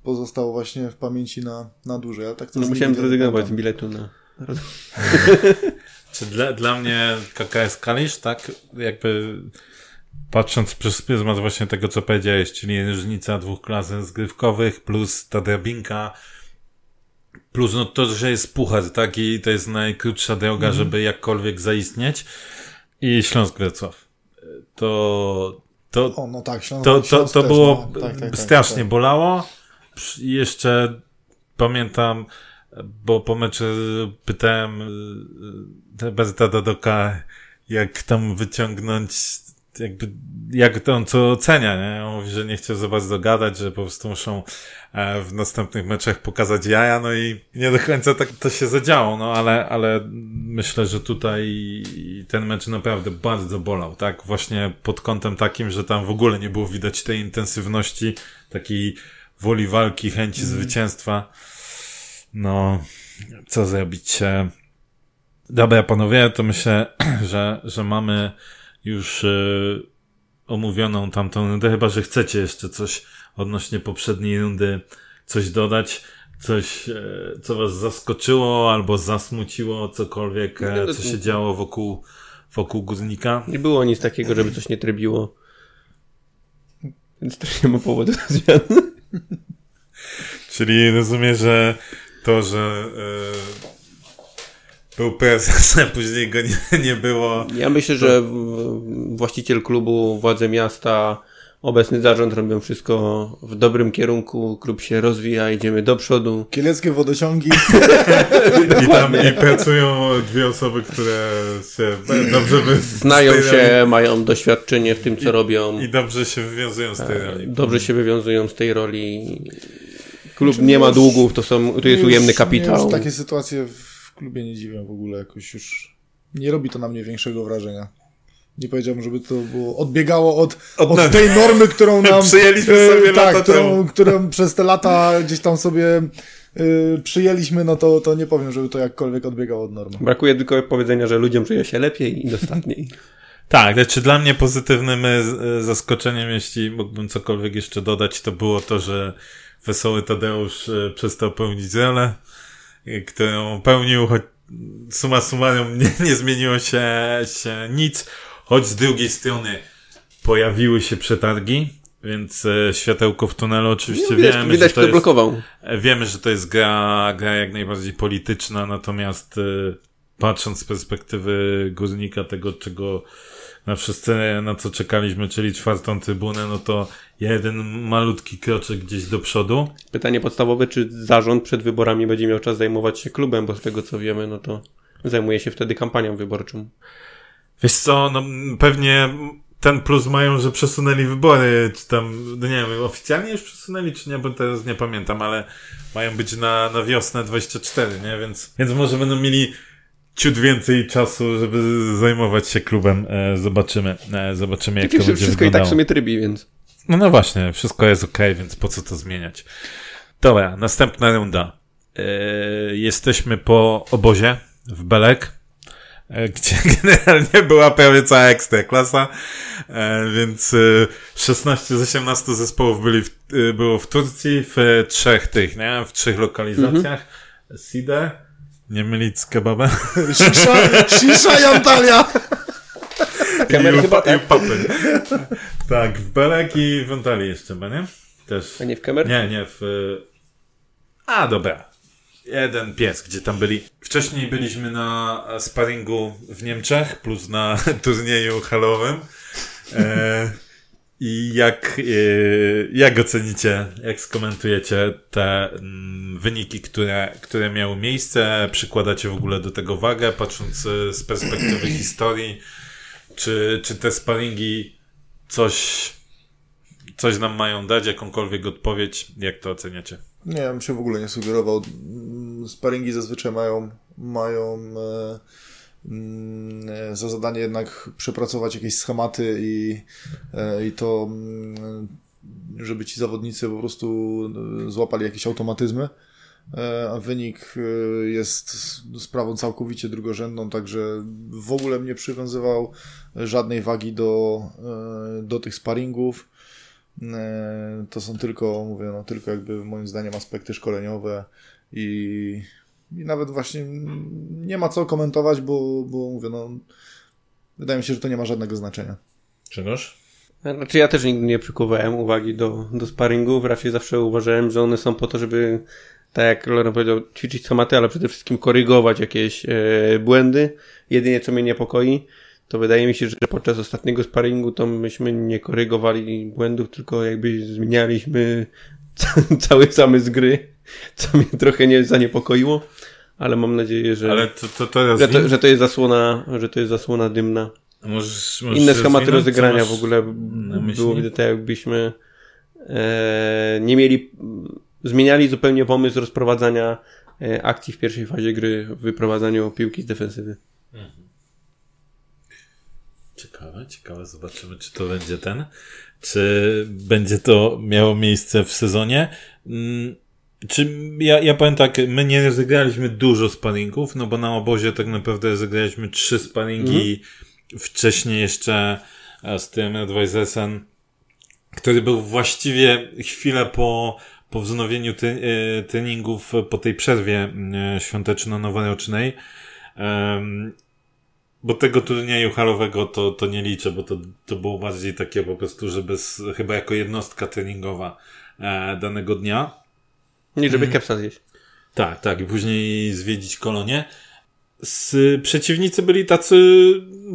pozostał właśnie w pamięci na, na dłużej. Ale tak to
no musiałem zrezygnować z biletu na...
Czy dla, dla mnie KKS Kalisz, tak, jakby patrząc przez pryzmat właśnie tego, co powiedziałeś, czyli różnica dwóch klas zgrywkowych plus ta drabinka, plus no to, że jest puchar, tak, i to jest najkrótsza droga, mm. żeby jakkolwiek zaistnieć i Śląsk Wrocław. To, to,
o, no tak, Śląsk,
to, to, to było no, tak, tak, strasznie tak. bolało. Jeszcze pamiętam, bo po meczu pytałem e, Berta Dadoka, jak tam wyciągnąć jakby, jak to on co ocenia, nie? On mówi, że nie chciał za bardzo dogadać, że po prostu muszą e, w następnych meczach pokazać jaja, no i nie do końca tak to się zadziało, no ale, ale myślę, że tutaj ten mecz naprawdę bardzo bolał, tak? Właśnie pod kątem takim, że tam w ogóle nie było widać tej intensywności, takiej woli walki, chęci mm. zwycięstwa. No, co zrobić? Dobra, panowie, to myślę, że, że mamy już e, omówioną tamtą rundę, chyba że chcecie jeszcze coś odnośnie poprzedniej rundy coś dodać, coś, e, co was zaskoczyło albo zasmuciło, cokolwiek, e, co się działo wokół, wokół górnika.
Nie było nic takiego, żeby coś nie trybiło. Więc też nie ma powodu do zmiany.
Czyli rozumiem, że to, że był prezes, a później go nie, nie było.
Ja myślę, że właściciel klubu, władze miasta, obecny zarząd robią wszystko w dobrym kierunku, klub się rozwija, idziemy do przodu.
Kieleckie wodociągi.
I tam i pracują dwie osoby, które się dobrze wy...
Znają się, mają doświadczenie w tym, co
I,
robią.
I dobrze się wywiązują z tej e, roli.
Dobrze się wywiązują z tej roli. Klub nie ma długów, to, są, to jest ujemny kapitał.
Już takie sytuacje w w klubie nie dziwię w ogóle jakoś już. Nie robi to na mnie większego wrażenia. Nie powiedziałbym, żeby to było odbiegało od, od, od tej normy, którą nam.
Przyjęliśmy e, sobie tak, lata
którą, którą przez te lata gdzieś tam sobie y, przyjęliśmy, no to, to nie powiem, żeby to jakkolwiek odbiegało od normy.
Brakuje tylko powiedzenia, że ludziom żyje się lepiej i dostatniej.
Tak, znaczy dla mnie pozytywnym e, zaskoczeniem, jeśli mógłbym cokolwiek jeszcze dodać, to było to, że Wesoły Tadeusz przestał pełnić rolę którą pełnił, choć suma summarum nie, nie zmieniło się, się nic, choć z drugiej strony pojawiły się przetargi, więc e, światełko w tunelu oczywiście no,
wiemy, widać, że to jest, blokował.
Wiemy, że to jest gra, gra jak najbardziej polityczna, natomiast e, patrząc z perspektywy górnika tego, czego na wszyscy na co czekaliśmy, czyli czwartą trybunę, no to jeden malutki kroczek gdzieś do przodu.
Pytanie podstawowe, czy zarząd przed wyborami będzie miał czas zajmować się klubem, bo z tego co wiemy, no to zajmuje się wtedy kampanią wyborczą.
Wiesz co, no pewnie ten plus mają, że przesunęli wybory, czy tam, no nie wiem, oficjalnie już przesunęli, czy nie, bo teraz nie pamiętam, ale mają być na, na wiosnę 24, nie? Więc, więc może będą mieli ciut więcej czasu, żeby zajmować się klubem. E, zobaczymy, e, zobaczymy jak to będzie
wszystko
wyglądało.
i tak sobie trybi, więc...
No, no właśnie, wszystko jest ok, więc po co to zmieniać? Dobra, następna runda. E, jesteśmy po obozie w Belek, gdzie generalnie była prawie cała ekstra klasa, e, więc 16 z 18 zespołów byli w, było w Turcji, w trzech tych, nie? W trzech lokalizacjach. Mhm. Side, nie mylić z kebabem.
Shisha, shisha i Antalya.
Kamery chyba tak. tak, w Belek i w Antalii jeszcze, nie? Też.
A nie w kamerze?
Nie, nie, w... A, dobra. Jeden pies, gdzie tam byli. Wcześniej byliśmy na sparingu w Niemczech, plus na turnieju halowym. E, I jak, e, jak ocenicie, jak skomentujecie te mm, wyniki, które, które miały miejsce? Przykładacie w ogóle do tego wagę, patrząc z perspektywy historii? Czy, czy te sparingi coś, coś nam mają dać, jakąkolwiek odpowiedź? Jak to oceniacie?
Nie, ja bym się w ogóle nie sugerował. Sparingi zazwyczaj mają, mają e, mm, za zadanie jednak przepracować jakieś schematy i, i to, mm, żeby ci zawodnicy po prostu złapali jakieś automatyzmy. A wynik jest sprawą całkowicie drugorzędną, także w ogóle mnie przywiązywał żadnej wagi do, do tych sparingów. E, to są tylko, mówię, no tylko jakby moim zdaniem aspekty szkoleniowe i, i nawet właśnie nie ma co komentować, bo, bo mówię, no wydaje mi się, że to nie ma żadnego znaczenia.
Czegoż?
Znaczy ja też nigdy nie przykuwałem uwagi do, do sparingów, raczej zawsze uważałem, że one są po to, żeby tak jak Loren powiedział, ćwiczyć schematy, ale przede wszystkim korygować jakieś e, błędy. Jedynie co mnie niepokoi, to wydaje mi się, że podczas ostatniego sparingu to myśmy nie korygowali błędów, tylko jakby zmienialiśmy cały zamysł gry, co mnie trochę nie zaniepokoiło, ale mam nadzieję, że,
ale to, to, to
że, to, że to jest zasłona, że to jest zasłona dymna.
Możesz, możesz
Inne schematy rozegrania w ogóle było widać tak, jakbyśmy e, nie mieli, zmieniali zupełnie pomysł rozprowadzania e, akcji w pierwszej fazie gry w wyprowadzaniu piłki z defensywy. Mhm.
Ciekawe, ciekawe. Zobaczymy, czy to będzie ten. Czy będzie to miało miejsce w sezonie. Hmm, czy ja, ja powiem tak, my nie rozegraliśmy dużo sparingów, no bo na obozie tak naprawdę rozegraliśmy trzy sparingi mm. wcześniej jeszcze e, z tym Advisorsem, który był właściwie chwilę po, po wznowieniu ty, e, treningów po tej przerwie e, świąteczno-noworocznej. Bo tego turnieju halowego to, to nie liczę, bo to, to było bardziej takie po prostu, żeby z, chyba jako jednostka treningowa e, danego dnia.
Nie, żeby mm. kepsa zjeść.
Tak, tak. I później zwiedzić kolonię. Z, przeciwnicy byli tacy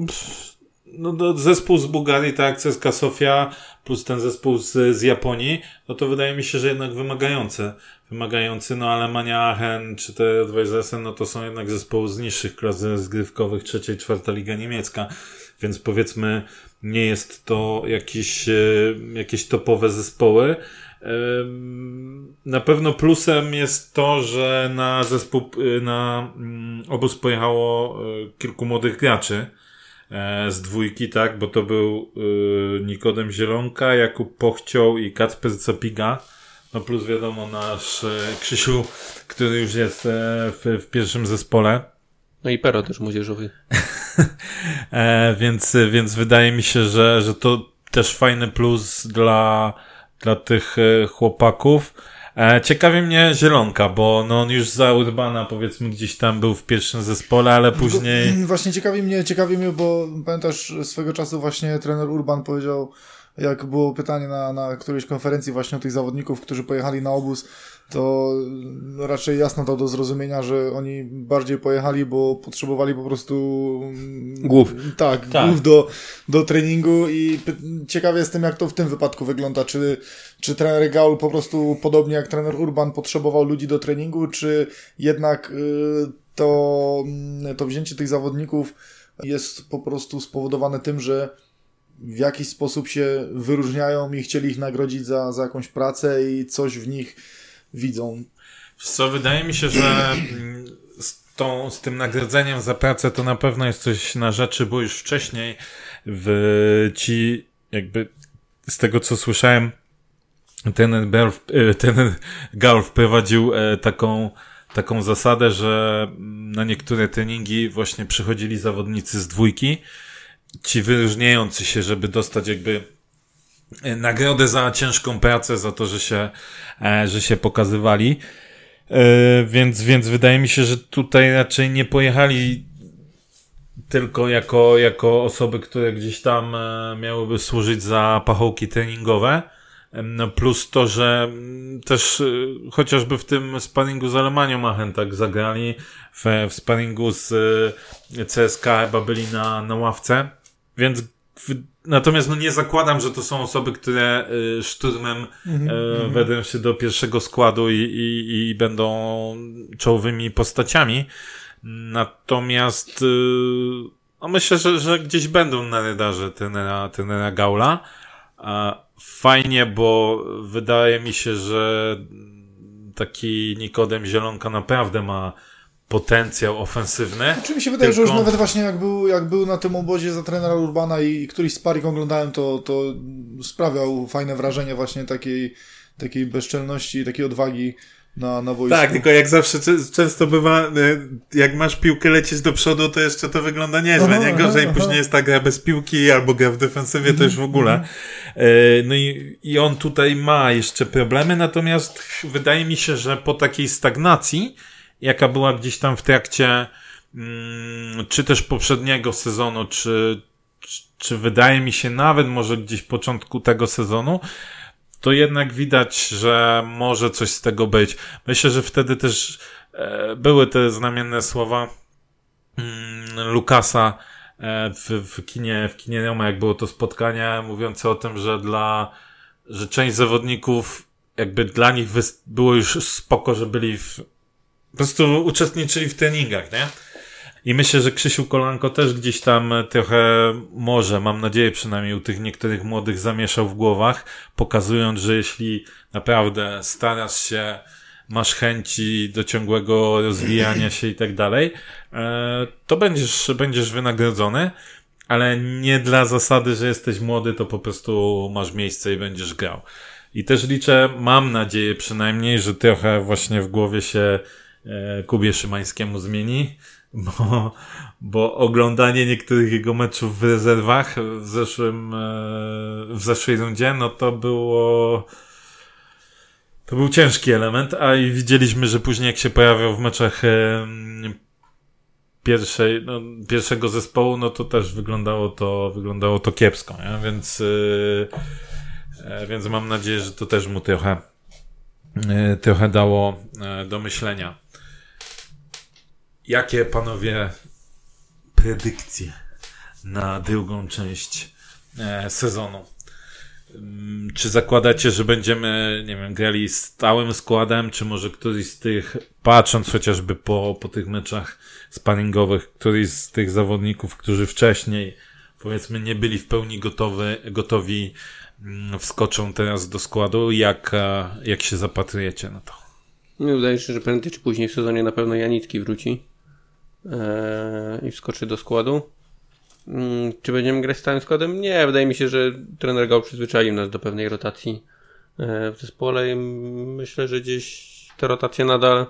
pff, no, zespół z Bułgarii, tak, CSKA Sofia, plus ten zespół z, z Japonii, no to wydaje mi się, że jednak wymagające wymagający, no Alemania Aachen czy te Advisorsen, no to są jednak zespoły z niższych klas zgrywkowych, trzeciej, czwarta liga niemiecka, więc powiedzmy nie jest to jakieś, e, jakieś topowe zespoły. Na pewno plusem jest to, że na zespół, e, na mm, obóz pojechało e, kilku młodych graczy z dwójki, tak, bo to był Nikodem Zielonka, Jakub Pochcioł i Kacper Zapiga no plus wiadomo nasz e, Krzysiu, który już jest e, w, w pierwszym zespole.
No i Pero też młodzieżowy.
e, więc, więc wydaje mi się, że, że to też fajny plus dla, dla tych e, chłopaków. E, ciekawi mnie Zielonka, bo no on już za Urbana powiedzmy gdzieś tam był w pierwszym zespole, ale później...
Właśnie ciekawi mnie, ciekawi mnie, bo pamiętasz swego czasu właśnie trener Urban powiedział jak było pytanie na, na którejś konferencji właśnie o tych zawodników, którzy pojechali na obóz, to raczej jasno to do zrozumienia, że oni bardziej pojechali, bo potrzebowali po prostu
głów.
Tak, tak. głów do, do treningu i ciekawie jestem, jak to w tym wypadku wygląda. Czy, czy trener Gaul po prostu podobnie jak trener Urban potrzebował ludzi do treningu, czy jednak y, to, to wzięcie tych zawodników jest po prostu spowodowane tym, że w jakiś sposób się wyróżniają i chcieli ich nagrodzić za, za jakąś pracę i coś w nich widzą.
Co, wydaje mi się, że mm, z, tą, z tym nagrodzeniem za pracę to na pewno jest coś na rzeczy, bo już wcześniej w ci jakby z tego co słyszałem ten, ten Gal wprowadził e, taką taką zasadę, że na niektóre treningi właśnie przychodzili zawodnicy z dwójki ci wyróżniający się, żeby dostać jakby e, nagrodę za ciężką pracę, za to, że się, e, że się pokazywali. E, więc, więc wydaje mi się, że tutaj raczej nie pojechali tylko jako, jako osoby, które gdzieś tam miałyby służyć za pachołki treningowe. No plus to, że też chociażby w tym sparingu z Alemanią Aachen tak zagrali, w, w sparingu z CSK chyba byli na, na ławce. Więc Natomiast no nie zakładam, że to są osoby, które y, szturmem mm -hmm. się do pierwszego składu i, i, i będą czołowymi postaciami. Natomiast y, no myślę, że, że gdzieś będą na radarze tenera, tenera Gaula. Fajnie, bo wydaje mi się, że taki Nikodem Zielonka naprawdę ma potencjał ofensywny.
Czy mi się wydaje, tylko... że już nawet właśnie jak był, jak był na tym obozie za trenera Urbana i, i któryś sparring oglądałem, to, to sprawiał fajne wrażenie właśnie takiej, takiej bezczelności, takiej odwagi na, na wojsku.
Tak, tylko jak zawsze często bywa, e, jak masz piłkę lecieć do przodu, to jeszcze to wygląda niezłe, aha, nie? Gorzej aha, później jest ta gra bez piłki albo gra w defensywie, to już w ogóle. Mhm. E, no i, i on tutaj ma jeszcze problemy, natomiast wydaje mi się, że po takiej stagnacji, jaka była gdzieś tam w trakcie mm, czy też poprzedniego sezonu, czy, czy, czy wydaje mi się nawet może gdzieś początku tego sezonu, to jednak widać, że może coś z tego być. Myślę, że wtedy też e, były te znamienne słowa mm, Lukasa e, w, w kinie, w kinie Roma, jak było to spotkanie, mówiące o tym, że dla, że część zawodników jakby dla nich było już spoko, że byli w, po prostu uczestniczyli w treningach, nie? I myślę, że Krzysiu Kolanko też gdzieś tam trochę może, mam nadzieję przynajmniej u tych niektórych młodych zamieszał w głowach, pokazując, że jeśli naprawdę starasz się, masz chęci do ciągłego rozwijania się i tak dalej, e, to będziesz, będziesz wynagrodzony, ale nie dla zasady, że jesteś młody, to po prostu masz miejsce i będziesz grał. I też liczę, mam nadzieję przynajmniej, że trochę właśnie w głowie się Kubie Szymańskiemu zmieni, bo, bo oglądanie niektórych jego meczów w rezerwach w zeszłym, e, w zeszłej rundzie, no to było, to był ciężki element, a i widzieliśmy, że później jak się pojawiał w meczach e, pierwszej, no, pierwszego zespołu, no to też wyglądało to, wyglądało to kiepsko, nie? więc, e, więc mam nadzieję, że to też mu trochę, trochę dało do myślenia. Jakie panowie predykcje na drugą część e, sezonu? Mm, czy zakładacie, że będziemy, nie wiem, grali stałym składem, czy może któryś z tych, patrząc chociażby po, po tych meczach sparingowych, któryś z tych zawodników, którzy wcześniej, powiedzmy, nie byli w pełni gotowy, gotowi, mm, wskoczą teraz do składu? Jak, e, jak się zapatrujecie na to?
Mi wydaje się, że prędzej czy później w sezonie na pewno Janicki wróci. Eee, i wskoczy do składu. Mm, czy będziemy grać stałym składem? Nie, wydaje mi się, że trener Gał przyzwyczaił nas do pewnej rotacji eee, w zespole myślę, że gdzieś te rotacje nadal,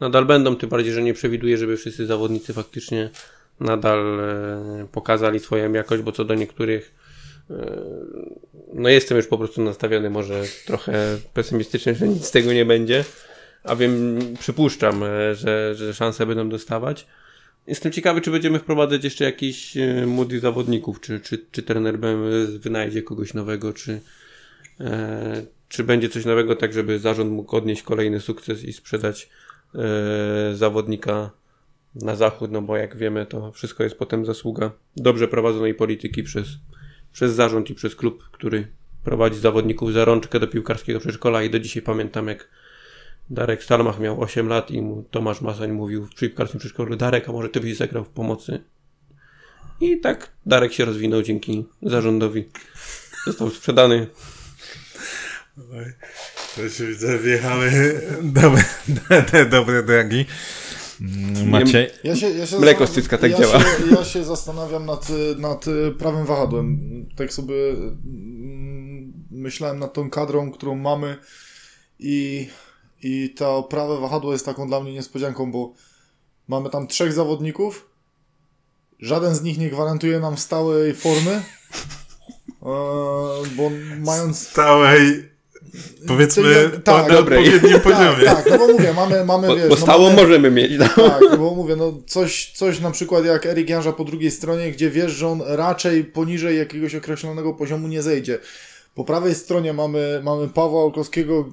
nadal będą, tym bardziej, że nie przewiduję, żeby wszyscy zawodnicy faktycznie nadal eee, pokazali swoją jakość, bo co do niektórych no jestem już po prostu nastawiony może trochę pesymistycznie, że nic z tego nie będzie, a wiem, przypuszczam, że, że szanse będą dostawać. Jestem ciekawy, czy będziemy wprowadzać jeszcze jakichś e, młodych zawodników, czy, czy, czy trener BMW wynajdzie kogoś nowego, czy, e, czy będzie coś nowego, tak żeby zarząd mógł odnieść kolejny sukces i sprzedać e, zawodnika na zachód, no bo jak wiemy, to wszystko jest potem zasługa dobrze prowadzonej polityki przez, przez zarząd i przez klub, który prowadzi zawodników za rączkę do piłkarskiego przedszkola i do dzisiaj pamiętam, jak Darek Stalmach miał 8 lat i mu Tomasz Masań mówił w piłkarskim przedszkolu Darek, a może ty byś zagrał w pomocy? I tak Darek się rozwinął dzięki zarządowi. Został sprzedany.
To się widzę, wjechały dobre, dobre, dobre drogi. Maciej?
Ja się, ja się
Mleko z cycka tak
ja
działa.
Się, ja się zastanawiam nad, nad prawym wahadłem. Tak sobie mm, myślałem nad tą kadrą, którą mamy i i to prawe wahadło jest taką dla mnie niespodzianką, bo mamy tam trzech zawodników. Żaden z nich nie gwarantuje nam stałej formy. E, bo mając.
Stałej. Powiedzmy, tak, na odpowiednim tak, poziomie.
Tak, no bo mówię, mamy, mamy
bo,
wiesz,
bo stałą
no mamy,
możemy mieć. No.
Tak, no bo mówię, no coś, coś na przykład jak Erik Janża po drugiej stronie, gdzie wiesz, że on raczej poniżej jakiegoś określonego poziomu nie zejdzie. Po prawej stronie mamy, mamy Pawła Olkowskiego,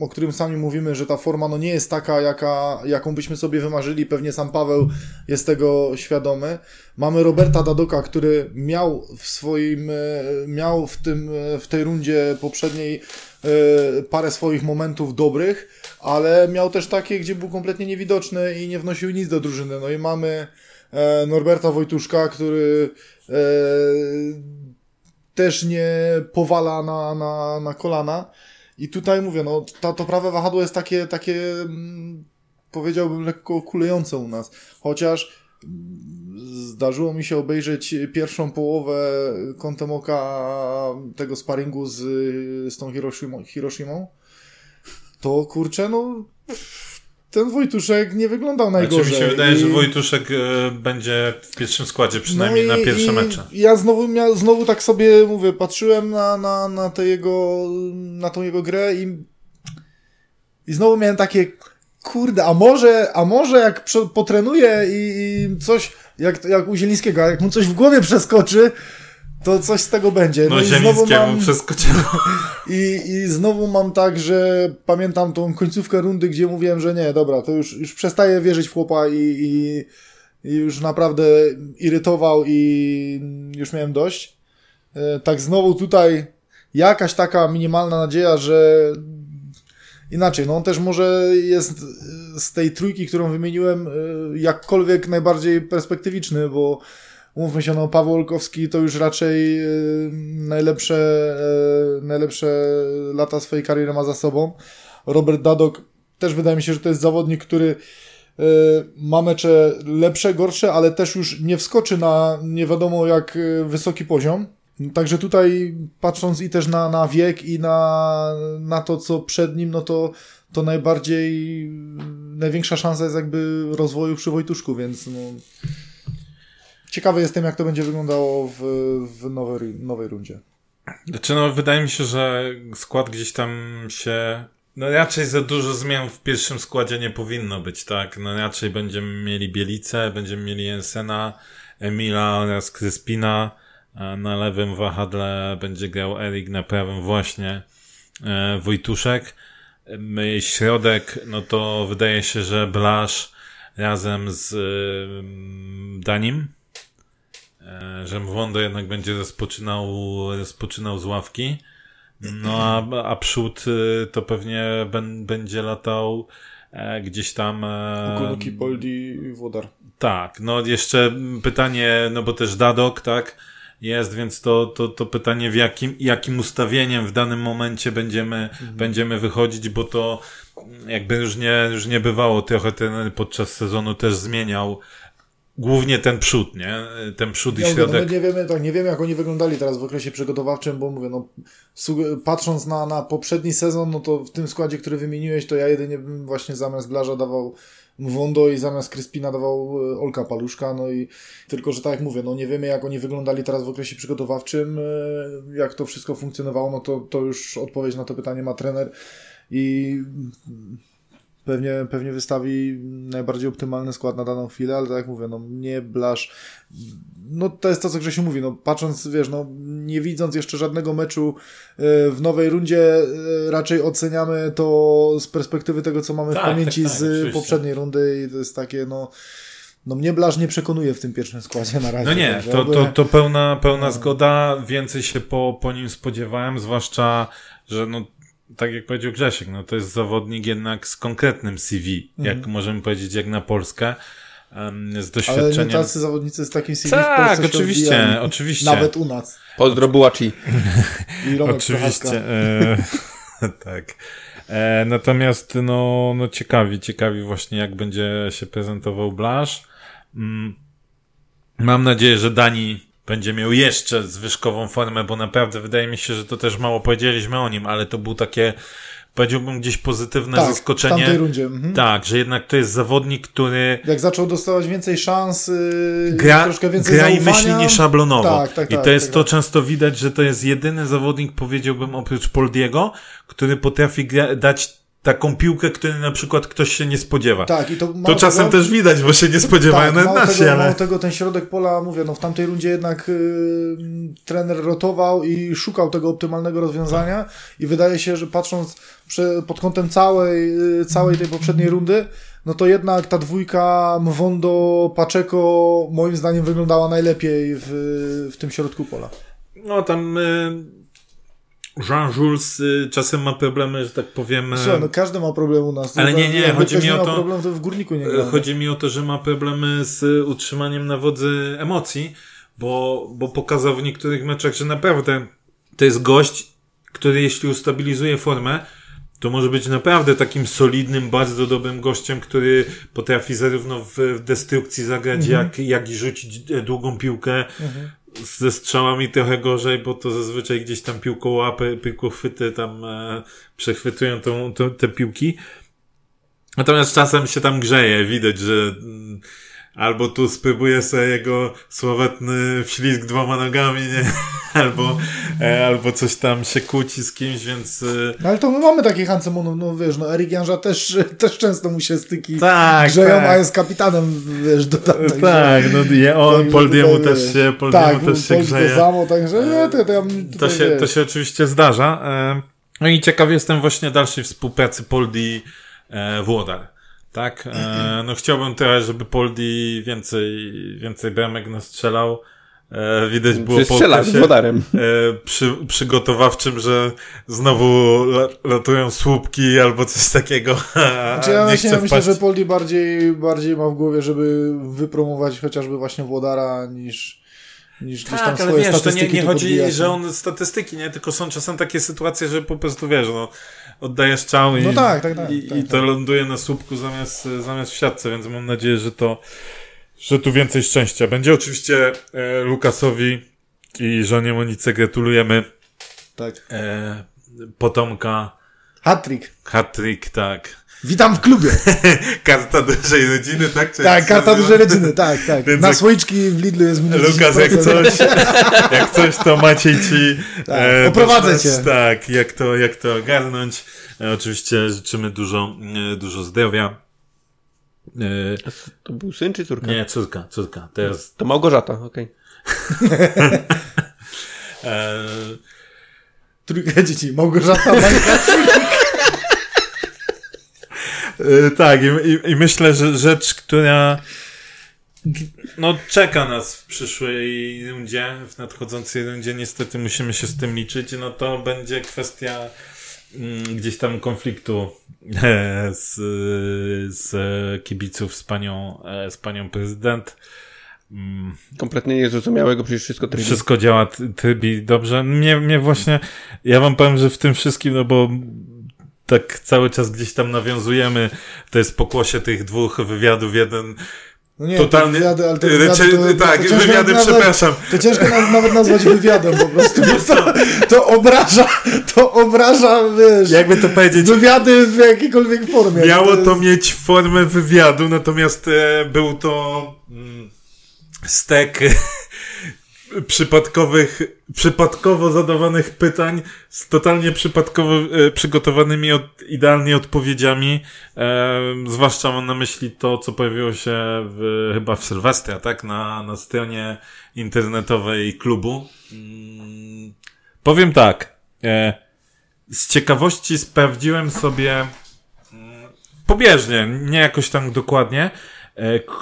o którym sami mówimy, że ta forma no nie jest taka, jaka, jaką byśmy sobie wymarzyli. Pewnie sam Paweł jest tego świadomy. Mamy Roberta Dadoka, który miał w swoim, e, miał w tym, e, w tej rundzie poprzedniej e, parę swoich momentów dobrych, ale miał też takie, gdzie był kompletnie niewidoczny i nie wnosił nic do drużyny. No i mamy Norberta Wojtuszka, który też nie powala na, na, na kolana. I tutaj mówię, no to, to prawe wahadło jest takie, takie mm, powiedziałbym lekko kulejące u nas. Chociaż zdarzyło mi się obejrzeć pierwszą połowę kątem oka tego sparingu z, z tą Hiroshimą, Hiroshimą. To kurczę, no ten Wojtuszek nie wyglądał najgorzej.
Znaczy mi się wydaje, I... że Wojtuszek e, będzie w pierwszym składzie, przynajmniej no i, na pierwsze mecze.
Ja znowu, znowu tak sobie mówię, patrzyłem na, na, na, te jego, na tą jego grę i, i znowu miałem takie kurde, a może, a może jak potrenuje i, i coś, jak, jak u Zielińskiego, jak mu coś w głowie przeskoczy, to coś z tego będzie.
No, no i znowu mam przeskoczyło.
I, I znowu mam tak, że pamiętam tą końcówkę rundy, gdzie mówiłem, że nie, dobra, to już, już przestaję wierzyć w chłopa i, i, i już naprawdę irytował i już miałem dość. E, tak znowu tutaj jakaś taka minimalna nadzieja, że inaczej, no on też może jest z tej trójki, którą wymieniłem, e, jakkolwiek najbardziej perspektywiczny, bo Mówmy się, no Paweł Olkowski to już raczej e, najlepsze, e, najlepsze lata swojej kariery ma za sobą. Robert Dadok też wydaje mi się, że to jest zawodnik, który e, ma mecze lepsze, gorsze, ale też już nie wskoczy na nie wiadomo jak wysoki poziom. Także tutaj patrząc i też na, na wiek i na, na to, co przed nim, no to, to najbardziej, największa szansa jest jakby rozwoju przy Wojtuszku, więc no, ciekawy jestem, jak to będzie wyglądało w, w nowej, nowej rundzie.
Znaczy, no, wydaje mi się, że skład gdzieś tam się. No raczej za dużo zmian w pierwszym składzie nie powinno być, tak? No raczej będziemy mieli Bielicę, będziemy mieli Jensena, Emila oraz Kryspina. Na lewym wahadle będzie grał Erik, na prawym właśnie e, Wojtuszek. Środek, no to wydaje się, że Blasz razem z e, Danim że Mwondo jednak będzie rozpoczynał, rozpoczynał z ławki. No a, a przód y, to pewnie ben, będzie latał e, gdzieś tam.
E, Kunuki, Poldi i Wodar.
Tak, no jeszcze pytanie, no bo też Dadok, tak? Jest, więc to, to, to pytanie, w jakim, jakim ustawieniem w danym momencie będziemy, mhm. będziemy wychodzić, bo to jakby już nie, już nie bywało. Trochę ten podczas sezonu też zmieniał Głównie ten przód, nie? Ten przód ja i środek.
Mówię, no nie wiemy, tak, nie wiemy, jak oni wyglądali teraz w okresie przygotowawczym, bo mówię, no, patrząc na, na poprzedni sezon, no to w tym składzie, który wymieniłeś, to ja jedynie bym właśnie zamiast Blaża dawał Wondo i zamiast Kryspina dawał e, Olka Paluszka, no i tylko, że tak jak mówię, no nie wiemy, jak oni wyglądali teraz w okresie przygotowawczym, e, jak to wszystko funkcjonowało, no to, to już odpowiedź na to pytanie ma trener i pewnie, pewnie wystawi najbardziej optymalny skład na daną chwilę, ale tak jak mówię, no nie Blasz, no to jest to, co Grzesiu mówi, no patrząc, wiesz, no nie widząc jeszcze żadnego meczu e, w nowej rundzie, e, raczej oceniamy to z perspektywy tego, co mamy tak, w pamięci tak, tak, z oczywiście. poprzedniej rundy i to jest takie, no no mnie Blaż nie przekonuje w tym pierwszym składzie na razie.
No nie, to, to, to pełna, pełna no. zgoda, więcej się po, po nim spodziewałem, zwłaszcza, że no tak jak powiedział Grzesiek, no to jest zawodnik jednak z konkretnym CV, mhm. jak możemy powiedzieć, jak na Polskę. z doświadczeniem. Ale nie
tacy zawodnicy z takim CV
Tak, oczywiście, oczywiście.
Nawet u nas.
Pozdro Bułaci.
oczywiście. E, tak. E, natomiast no, no ciekawi, ciekawi właśnie jak będzie się prezentował Blasz. Mm, mam nadzieję, że Dani będzie miał jeszcze zwyżkową formę, bo naprawdę wydaje mi się, że to też mało powiedzieliśmy o nim, ale to był takie, powiedziałbym gdzieś pozytywne tak, zaskoczenie. W
rundzie. Mhm.
Tak, że jednak to jest zawodnik, który...
Jak zaczął dostawać więcej szans, yy,
gra,
troszkę więcej
gra
i
myśli nieszablonowo. Tak, tak, I tak, to jest tak, to tak. często widać, że to jest jedyny zawodnik, powiedziałbym, oprócz Poldiego, który potrafi dać taką piłkę, której na przykład ktoś się nie spodziewa.
Tak, i to,
to czasem też widać, bo się nie spodziewają tak, nawet nasi,
tego,
ale...
Mało tego, ten środek pola, mówię, no w tamtej rundzie jednak y, trener rotował i szukał tego optymalnego rozwiązania i wydaje się, że patrząc prze, pod kątem całej, y, całej tej poprzedniej rundy, no to jednak ta dwójka Mwondo, Paczeko moim zdaniem wyglądała najlepiej w, w tym środku pola.
No tam... Y Jean Jules y, czasem ma problemy, że tak powiem.
Co, no każdy ma problem u nas.
Ale nie, nie, chodzi mi o to.
Problem, to w górniku nie gramy.
Chodzi mi o to, że ma problemy z utrzymaniem na wodzy emocji, bo, bo pokazał w niektórych meczach, że naprawdę to jest gość, który jeśli ustabilizuje formę, to może być naprawdę takim solidnym, bardzo dobrym gościem, który potrafi zarówno w, w destrukcji zagrać, mhm. jak, jak i rzucić e, długą piłkę. Mhm. Ze strzałami trochę gorzej, bo to zazwyczaj gdzieś tam piłkołapy, piłkochwyty tam e, przechwytują tą, tą, te piłki. Natomiast czasem się tam grzeje, widać, że mm, albo tu spróbuje sobie jego słowetny wślizg dwoma nogami, nie? albo, e, albo coś tam się kłóci z kimś, więc... E...
No, ale to my mamy takich Hansemonów, no wiesz, no Erik Janża też, też często mu się styki tak, grzeją, tak. a jest kapitanem, wiesz, dodatek.
Tak, no je, on, Poldiemu też się, Poldiemu tak, też się grzeje.
samo, także no, to, to, ja
to, się, to się oczywiście zdarza. E, no i ciekaw jestem właśnie dalszej współpracy Poldi e, Włodar. Tak, e, no chciałbym teraz, żeby Poldi więcej, więcej bramek nastrzelał. E, widać było po okresie,
wodarem.
E, przy, przygotowawczym, że znowu latują słupki albo coś takiego.
Znaczy ja właśnie ja myślę, że Poldi bardziej, bardziej ma w głowie, żeby wypromować chociażby właśnie Włodara niż niż tak, tam ale wiesz, to
nie, nie chodzi, że on statystyki, nie, tylko są czasem takie sytuacje, że po prostu wiesz, no oddajesz czał i,
no tak, tak, tak,
i,
tak,
i to tak. ląduje na słupku zamiast, zamiast w siatce, więc mam nadzieję, że to że tu więcej szczęścia będzie. Oczywiście e, Lukasowi i żonie Monice gratulujemy
tak.
E, potomka
Hattrick.
Hattrick, tak.
Witam w klubie.
karta dużej rodziny, tak?
Czy tak, karta dużej rodziny, tak, tak. Więc Na jak... słoiczki w Lidlu jest minus
Lukas, jak coś, jak coś, to Maciej ci
tak, e, oprowadzę cię.
Tak, jak to, jak to ogarnąć. E, oczywiście życzymy dużo, e, dużo zdrowia.
E, to był syn czy córka?
Nie, córka, córka. Teraz...
To Małgorzata, okej.
Okay. e...
Trójka dzieci, Małgorzata,
E, tak, i, i, i, myślę, że rzecz, która no, czeka nas w przyszłej rundzie, w nadchodzącej rundzie, niestety musimy się z tym liczyć, no to będzie kwestia mm, gdzieś tam konfliktu e, z, z kibiców z panią, e, z panią prezydent.
Mm. Kompletnie niezrozumiałego, przecież wszystko
trybi. Wszystko działa trybi dobrze. Mnie, mnie właśnie, ja wam powiem, że w tym wszystkim, no bo tak cały czas gdzieś tam nawiązujemy, to jest pokłosie tych dwóch wywiadów, jeden
no nie, totalnie. Wywiady, ale to wywiady,
to, tak, to wywiady, nazwać, przepraszam.
To ciężko nawet nazwać wywiadem po prostu, to, to obraża, to obraża, wiesz,
jakby to powiedzieć,
wywiady w jakiejkolwiek formie.
Miało to, jest... to mieć formę wywiadu, natomiast e, był to mm, stek przypadkowych, przypadkowo zadawanych pytań z totalnie przypadkowo e, przygotowanymi od, idealnie odpowiedziami. E, zwłaszcza mam na myśli to, co pojawiło się w, chyba w Sylwestra, tak? Na, na stronie internetowej klubu. Mm, powiem tak. E, z ciekawości sprawdziłem sobie mm, pobieżnie, nie jakoś tam dokładnie, e, k,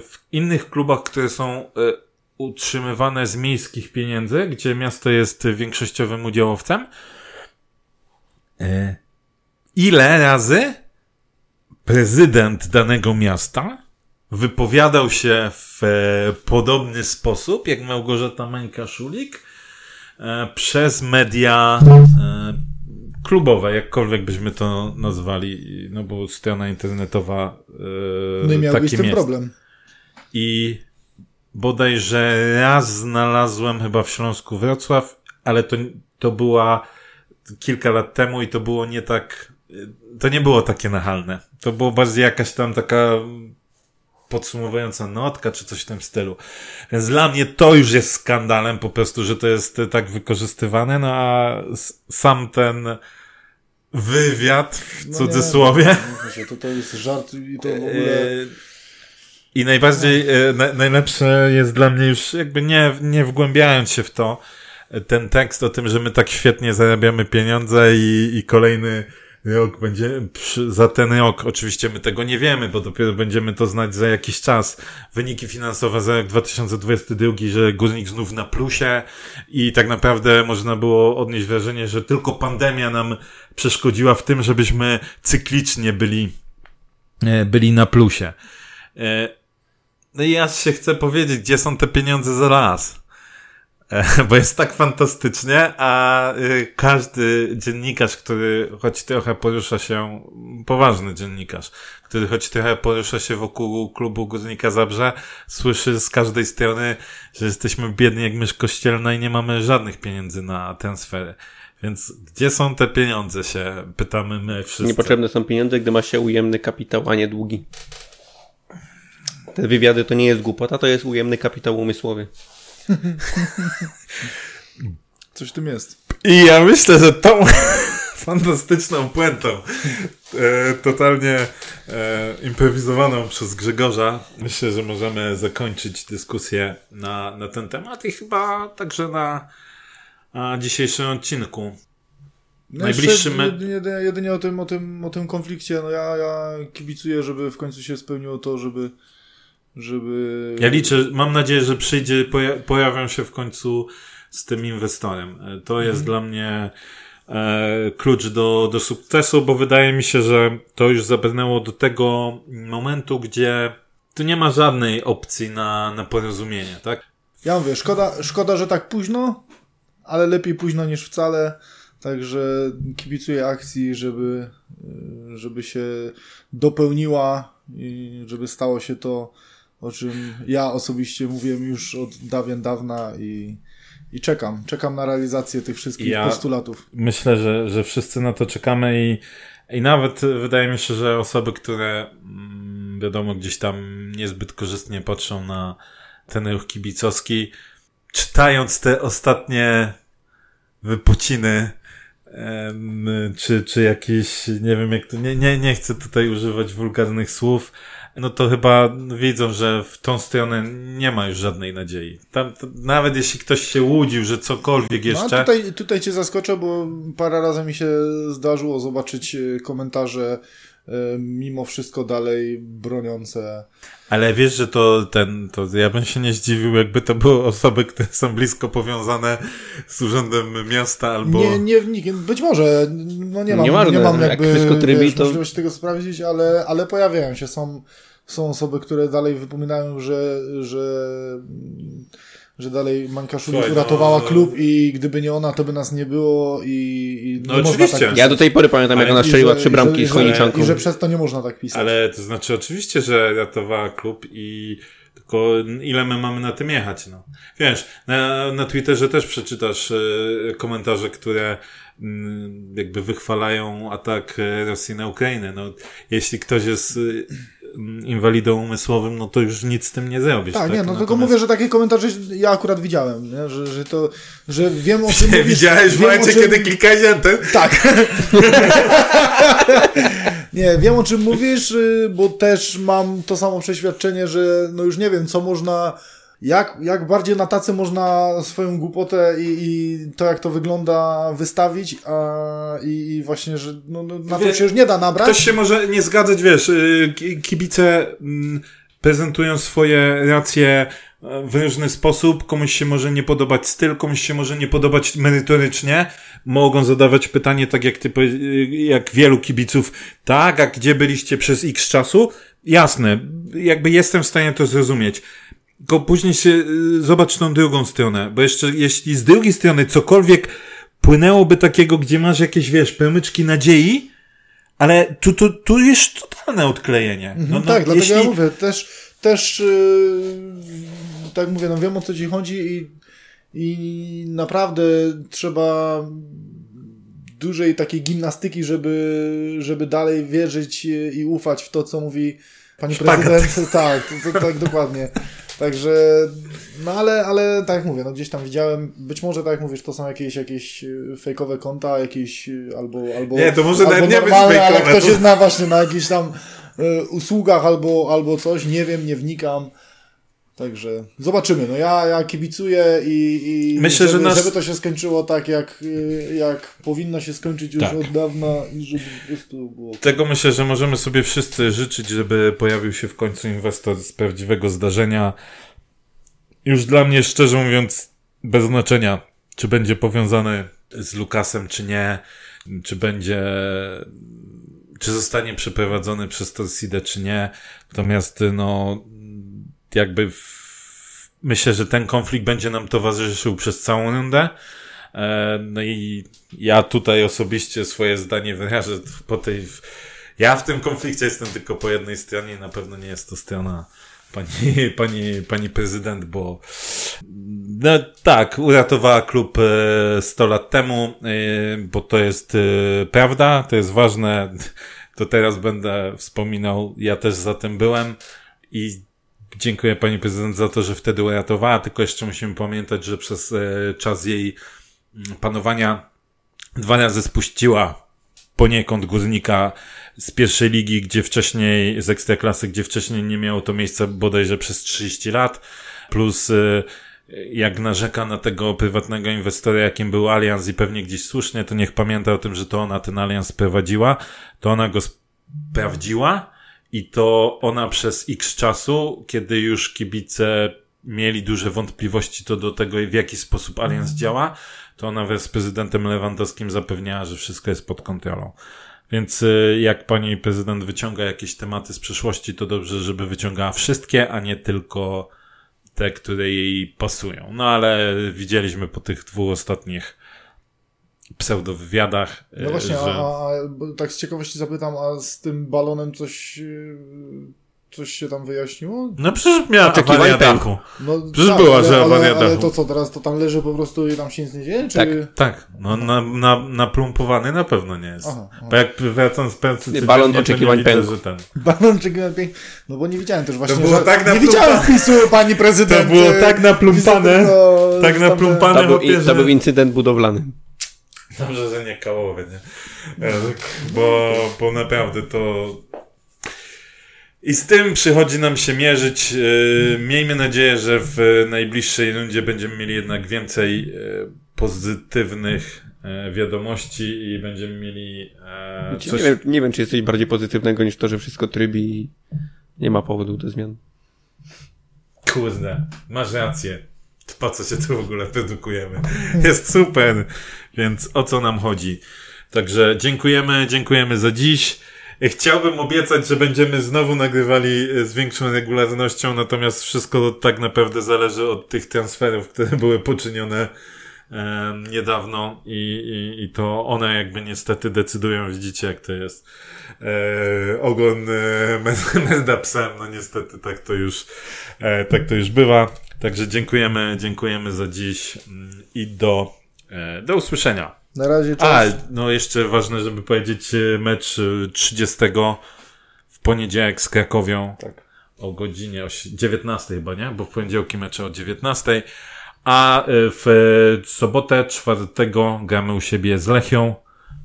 w innych klubach, które są e, utrzymywane z miejskich pieniędzy, gdzie miasto jest większościowym udziałowcem. E, ile razy prezydent danego miasta wypowiadał się w e, podobny sposób jak Małgorzata Mańka-Szulik e, przez media klubowe, jakkolwiek byśmy to nazwali, no bo strona internetowa
no i miałbyś ten problem.
I bodajże raz znalazłem chyba w Śląsku Wrocław, ale to, to była kilka lat temu i to było nie tak, to nie było takie nachalne. To było bardziej jakaś tam taka podsumowująca notka, czy coś w tym stylu. Więc dla mnie to już jest skandalem po prostu, że to jest tak wykorzystywane, no a sam ten wywiad w no cudzysłowie.
Nie, to, to jest żart i to w ogóle... E,
i najbardziej, e, na, najlepsze jest dla mnie już jakby nie, nie wgłębiając się w to, ten tekst o tym, że my tak świetnie zarabiamy pieniądze i, i kolejny rok będzie, przy, za ten rok, oczywiście my tego nie wiemy, bo dopiero będziemy to znać za jakiś czas. Wyniki finansowe za rok 2022, że górnik znów na plusie i tak naprawdę można było odnieść wrażenie, że tylko pandemia nam przeszkodziła w tym, żebyśmy cyklicznie byli, e, byli na plusie. No i ja się chcę powiedzieć, gdzie są te pieniądze za raz. e, bo jest tak fantastycznie, a y, każdy dziennikarz, który choć trochę porusza się, poważny dziennikarz, który choć trochę porusza się wokół klubu Górnika Zabrze, słyszy z każdej strony, że jesteśmy biedni jak mysz kościelna i nie mamy żadnych pieniędzy na tę sferę. Więc gdzie są te pieniądze, się pytamy my wszyscy.
Niepotrzebne są pieniądze, gdy ma się ujemny kapitał, a nie długi. Te wywiady to nie jest głupota, to jest ujemny kapitał umysłowy.
Coś w tym jest.
I ja myślę, że tą fantastyczną puentą, e, totalnie e, improwizowaną przez Grzegorza, myślę, że możemy zakończyć dyskusję na, na ten temat i chyba także na, na dzisiejszym odcinku.
No
Najbliższy
jeszcze
me-
jedynie, jedynie o tym, o tym, o tym konflikcie, no ja, ja kibicuję, żeby w końcu się spełniło to, żeby żeby...
Ja liczę, mam nadzieję, że przyjdzie, poja- pojawią się w końcu z tym inwestorem. E, To jest dla mnie e, klucz do, do sukcesu, bo wydaje mi się, że to już zabrnęło do tego momentu, gdzie tu nie ma żadnej opcji na, na porozumienie, tak?
Ja mówię, szkoda, szkoda, że tak późno, ale lepiej późno niż wcale. Także kibicuję akcji, żeby, y, żeby się dopełniła i żeby stało się to, o czym ja osobiście mówiłem już od dawien dawna i, i czekam. Czekam na realizację tych wszystkich
Ja-
postulatów.
Myślę, że, że wszyscy na to czekamy i, i nawet wydaje mi się, że osoby, które mm, wiadomo gdzieś tam niezbyt korzystnie patrzą na ten ruch kibicowski, czytając te ostatnie wypociny czy, czy jakieś, nie wiem jak to, nie, nie, nie chcę tutaj używać wulgarnych słów, no to chyba widzą, że w tą stronę nie ma już żadnej nadziei. Tam, to, nawet jeśli ktoś się łudził, że cokolwiek
No,
jeszcze...
a tutaj, tutaj cię zaskoczę, bo parę razy mi się zdarzyło zobaczyć e, komentarze mimo wszystko dalej broniące.
Ale wiesz, że to ten, to ja bym się nie zdziwił, jakby to były osoby, które są blisko powiązane z urzędem miasta albo...
Nie, nie wnikiem. Być może, no nie mam,
Nieważne,
nie mam
jak
jakby
wszystko trybi,
wiesz,
to-
możliwości tego sprawdzić, ale, ale pojawiają się. Są, są osoby, które dalej wypominają, że, że, że dalej Manka Szulik
Słuchaj, no,
uratowała
no.
klub i gdyby nie ona, to by nas nie było i, i
No
nie można
oczywiście.
tak pisać.
Ja do tej pory pamiętam, jak ona strzeliła trzy bramki
że-
z Chojniczanką.
I że przez to nie można tak pisać.
Ale to znaczy oczywiście, że ratowała klub i tylko ile my mamy na tym jechać, no. Wiesz, na, na Twitterze też przeczytasz e, komentarze, które mm, jakby wychwalają atak e, Rosji na Ukrainę. No, jeśli ktoś jest mm, inwalidą umysłowym, no to już nic z tym nie zrobisz.
Tak, nie, no tylko
Natomiast-
mówię, że takie komentarze ja akurat widziałem, nie? Że, że to, że wiem o czym mówisz.
Widziałeś w momencie,
czym-
kiedy klikałeś enter?
Tak. nie, wiem o czym mówisz, y, bo też mam to samo przeświadczenie, że no już nie wiem, co można, jak, jak bardziej na tacy można swoją głupotę i, i to, jak to wygląda, wystawić, a i, i właśnie, że no, no, na to
Wie-
się już nie da nabrać.
Ktoś się może nie zgadzać, wiesz, y, ki- kibice mm, prezentują swoje racje e, w różny sposób, komuś się może nie podobać styl, komuś się może nie podobać merytorycznie, mogą zadawać pytanie tak jak ty, y, jak wielu kibiców, tak, a gdzie byliście przez x czasu? Jasne, jakby jestem w stanie to zrozumieć. Tylko później się y, zobacz tą drugą stronę, bo jeszcze jeśli z drugiej strony cokolwiek płynęłoby takiego, gdzie masz jakieś, wiesz, promyczki nadziei, ale tu, tu, tu jest totalne odklejenie. No, no,
tak, dlatego
jeśli...
ja mówię, też, też yy, tak mówię, no wiem o co ci chodzi i, i naprawdę trzeba dużej takiej gimnastyki, żeby, żeby dalej wierzyć i ufać w to, co mówi pani
Szpagat.
prezydent. Tak, to, tak dokładnie. Także, no ale, ale tak jak mówię, no gdzieś tam widziałem, być może tak jak mówisz, to są jakieś, jakieś y, fejkowe konta, jakieś y, albo, albo,
Nie, to może
albo
nawet nie być
normalne, ale
fejkowe,
ktoś
to-
jest na właśnie na jakichś tam y, usługach albo, albo coś, nie wiem, nie wnikam. Także zobaczymy. No ja, ja kibicuję i, i
Myślę,
żeby,
że nas-
żeby to się skończyło tak, jak, jak powinno się skończyć już
Tak.
od dawna i żeby po prostu było.
Tego myślę, że możemy sobie wszyscy życzyć, żeby pojawił się w końcu inwestor z prawdziwego zdarzenia. Już dla mnie, szczerze mówiąc, bez znaczenia, czy będzie powiązany z Lukasem, czy nie, czy będzie, czy zostanie przeprowadzony przez Torsidę, czy nie. Natomiast, no, jakby w, myślę, że ten konflikt będzie nam towarzyszył przez całą rundę. E, no i ja tutaj osobiście swoje zdanie wyrażę po tej. Ja w tym konflikcie jestem tylko po jednej stronie i na pewno nie jest to strona pani, pani, pani prezydent, bo no tak, uratowała klub 100 e, lat temu, e, bo to jest prawda, to jest ważne, to teraz będę wspominał, ja też za tym byłem i dziękuję pani prezydent za to, że wtedy uratowała, tylko jeszcze musimy pamiętać, że przez czas jej mm, panowania dwa razy spuściła poniekąd górnika z pierwszej ligi, gdzie wcześniej, z ekstraklasy, gdzie wcześniej nie miało to miejsca bodajże przez 30 lat, plus y, jak narzeka na tego prywatnego inwestora, jakim był Allianz i pewnie gdzieś słusznie, to niech pamięta o tym, że to ona ten Allianz prowadziła, to ona go sprawdziła i to ona przez x czasu, kiedy już kibice mieli duże wątpliwości to do tego, w jaki sposób Allianz działa, to ona wraz z prezydentem Lewandowskim zapewniała, że wszystko jest pod kontrolą. Więc y, jak pani prezydent wyciąga jakieś tematy z przeszłości, to dobrze, żeby wyciągała wszystkie, a nie tylko te, które jej pasują. No ale widzieliśmy po tych dwóch ostatnich pseudowywiadach.
No właśnie, że... a, a tak z ciekawości zapytam, a z tym balonem coś y, coś się tam wyjaśniło?
No przecież miała awaria dachu. No, przecież tak, była, że awaria dachu.
Ale to co, teraz to tam leży po prostu i tam się nic nie dzieje? Czy...
Tak, tak. No na, na, naplumpowany na pewno nie jest. Aha, aha. Bo jak wracam z pracy...
Nie, balon oczekiwań pękł.
Ten... Balon oczekiwań pękł. No bo nie widziałem też właśnie, to było że... tak Nie widziałem wpisu pani prezydent.
To było tak naplumpane. tak naplumpane.
To był, to był incydent budowlany.
Dobrze, że nie kałowy, nie? E, bo, bo naprawdę to i z tym przychodzi nam się mierzyć. E, miejmy nadzieję, że w najbliższej rundzie będziemy mieli jednak więcej e, pozytywnych e, wiadomości i będziemy mieli.
Coś... Nie, wiem, nie wiem, czy jesteś bardziej pozytywnego niż to, że wszystko trybi i nie ma powodu do zmian.
Kurde, masz rację. Po co się tu w ogóle produkujemy? Jest super. Więc o co nam chodzi? Także dziękujemy, dziękujemy za dziś. Chciałbym obiecać, że będziemy znowu nagrywali e, z większą regularnością, natomiast wszystko tak naprawdę zależy od tych transferów, które były poczynione e, niedawno i, i, i to one jakby niestety decydują, widzicie jak to jest. E, ogon e, menda psem, no niestety tak to już, e, tak to już bywa. Także dziękujemy, dziękujemy za dziś mm, i do, e, do usłyszenia.
Na razie czas.
A, no jeszcze ważne, żeby powiedzieć e, mecz 30 e, w poniedziałek z Krakowią. Tak. O godzinie 19 chyba, nie? Bo w poniedziałki mecze o 19. A w sobotę 4 gramy u siebie z Lechią,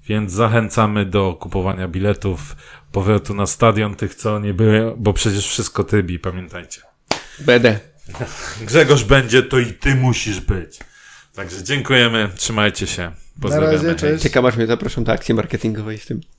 więc zachęcamy do kupowania biletów, powrotu na stadion tych, co nie były, bo przecież wszystko tybi, pamiętajcie.
Będę.
Grzegorz będzie, to i ty musisz być. Także dziękujemy, trzymajcie się. Pozdrawiamy.
Na razie, cześć.
Ciekawe, aż mnie zaproszą do akcji marketingowej z tym.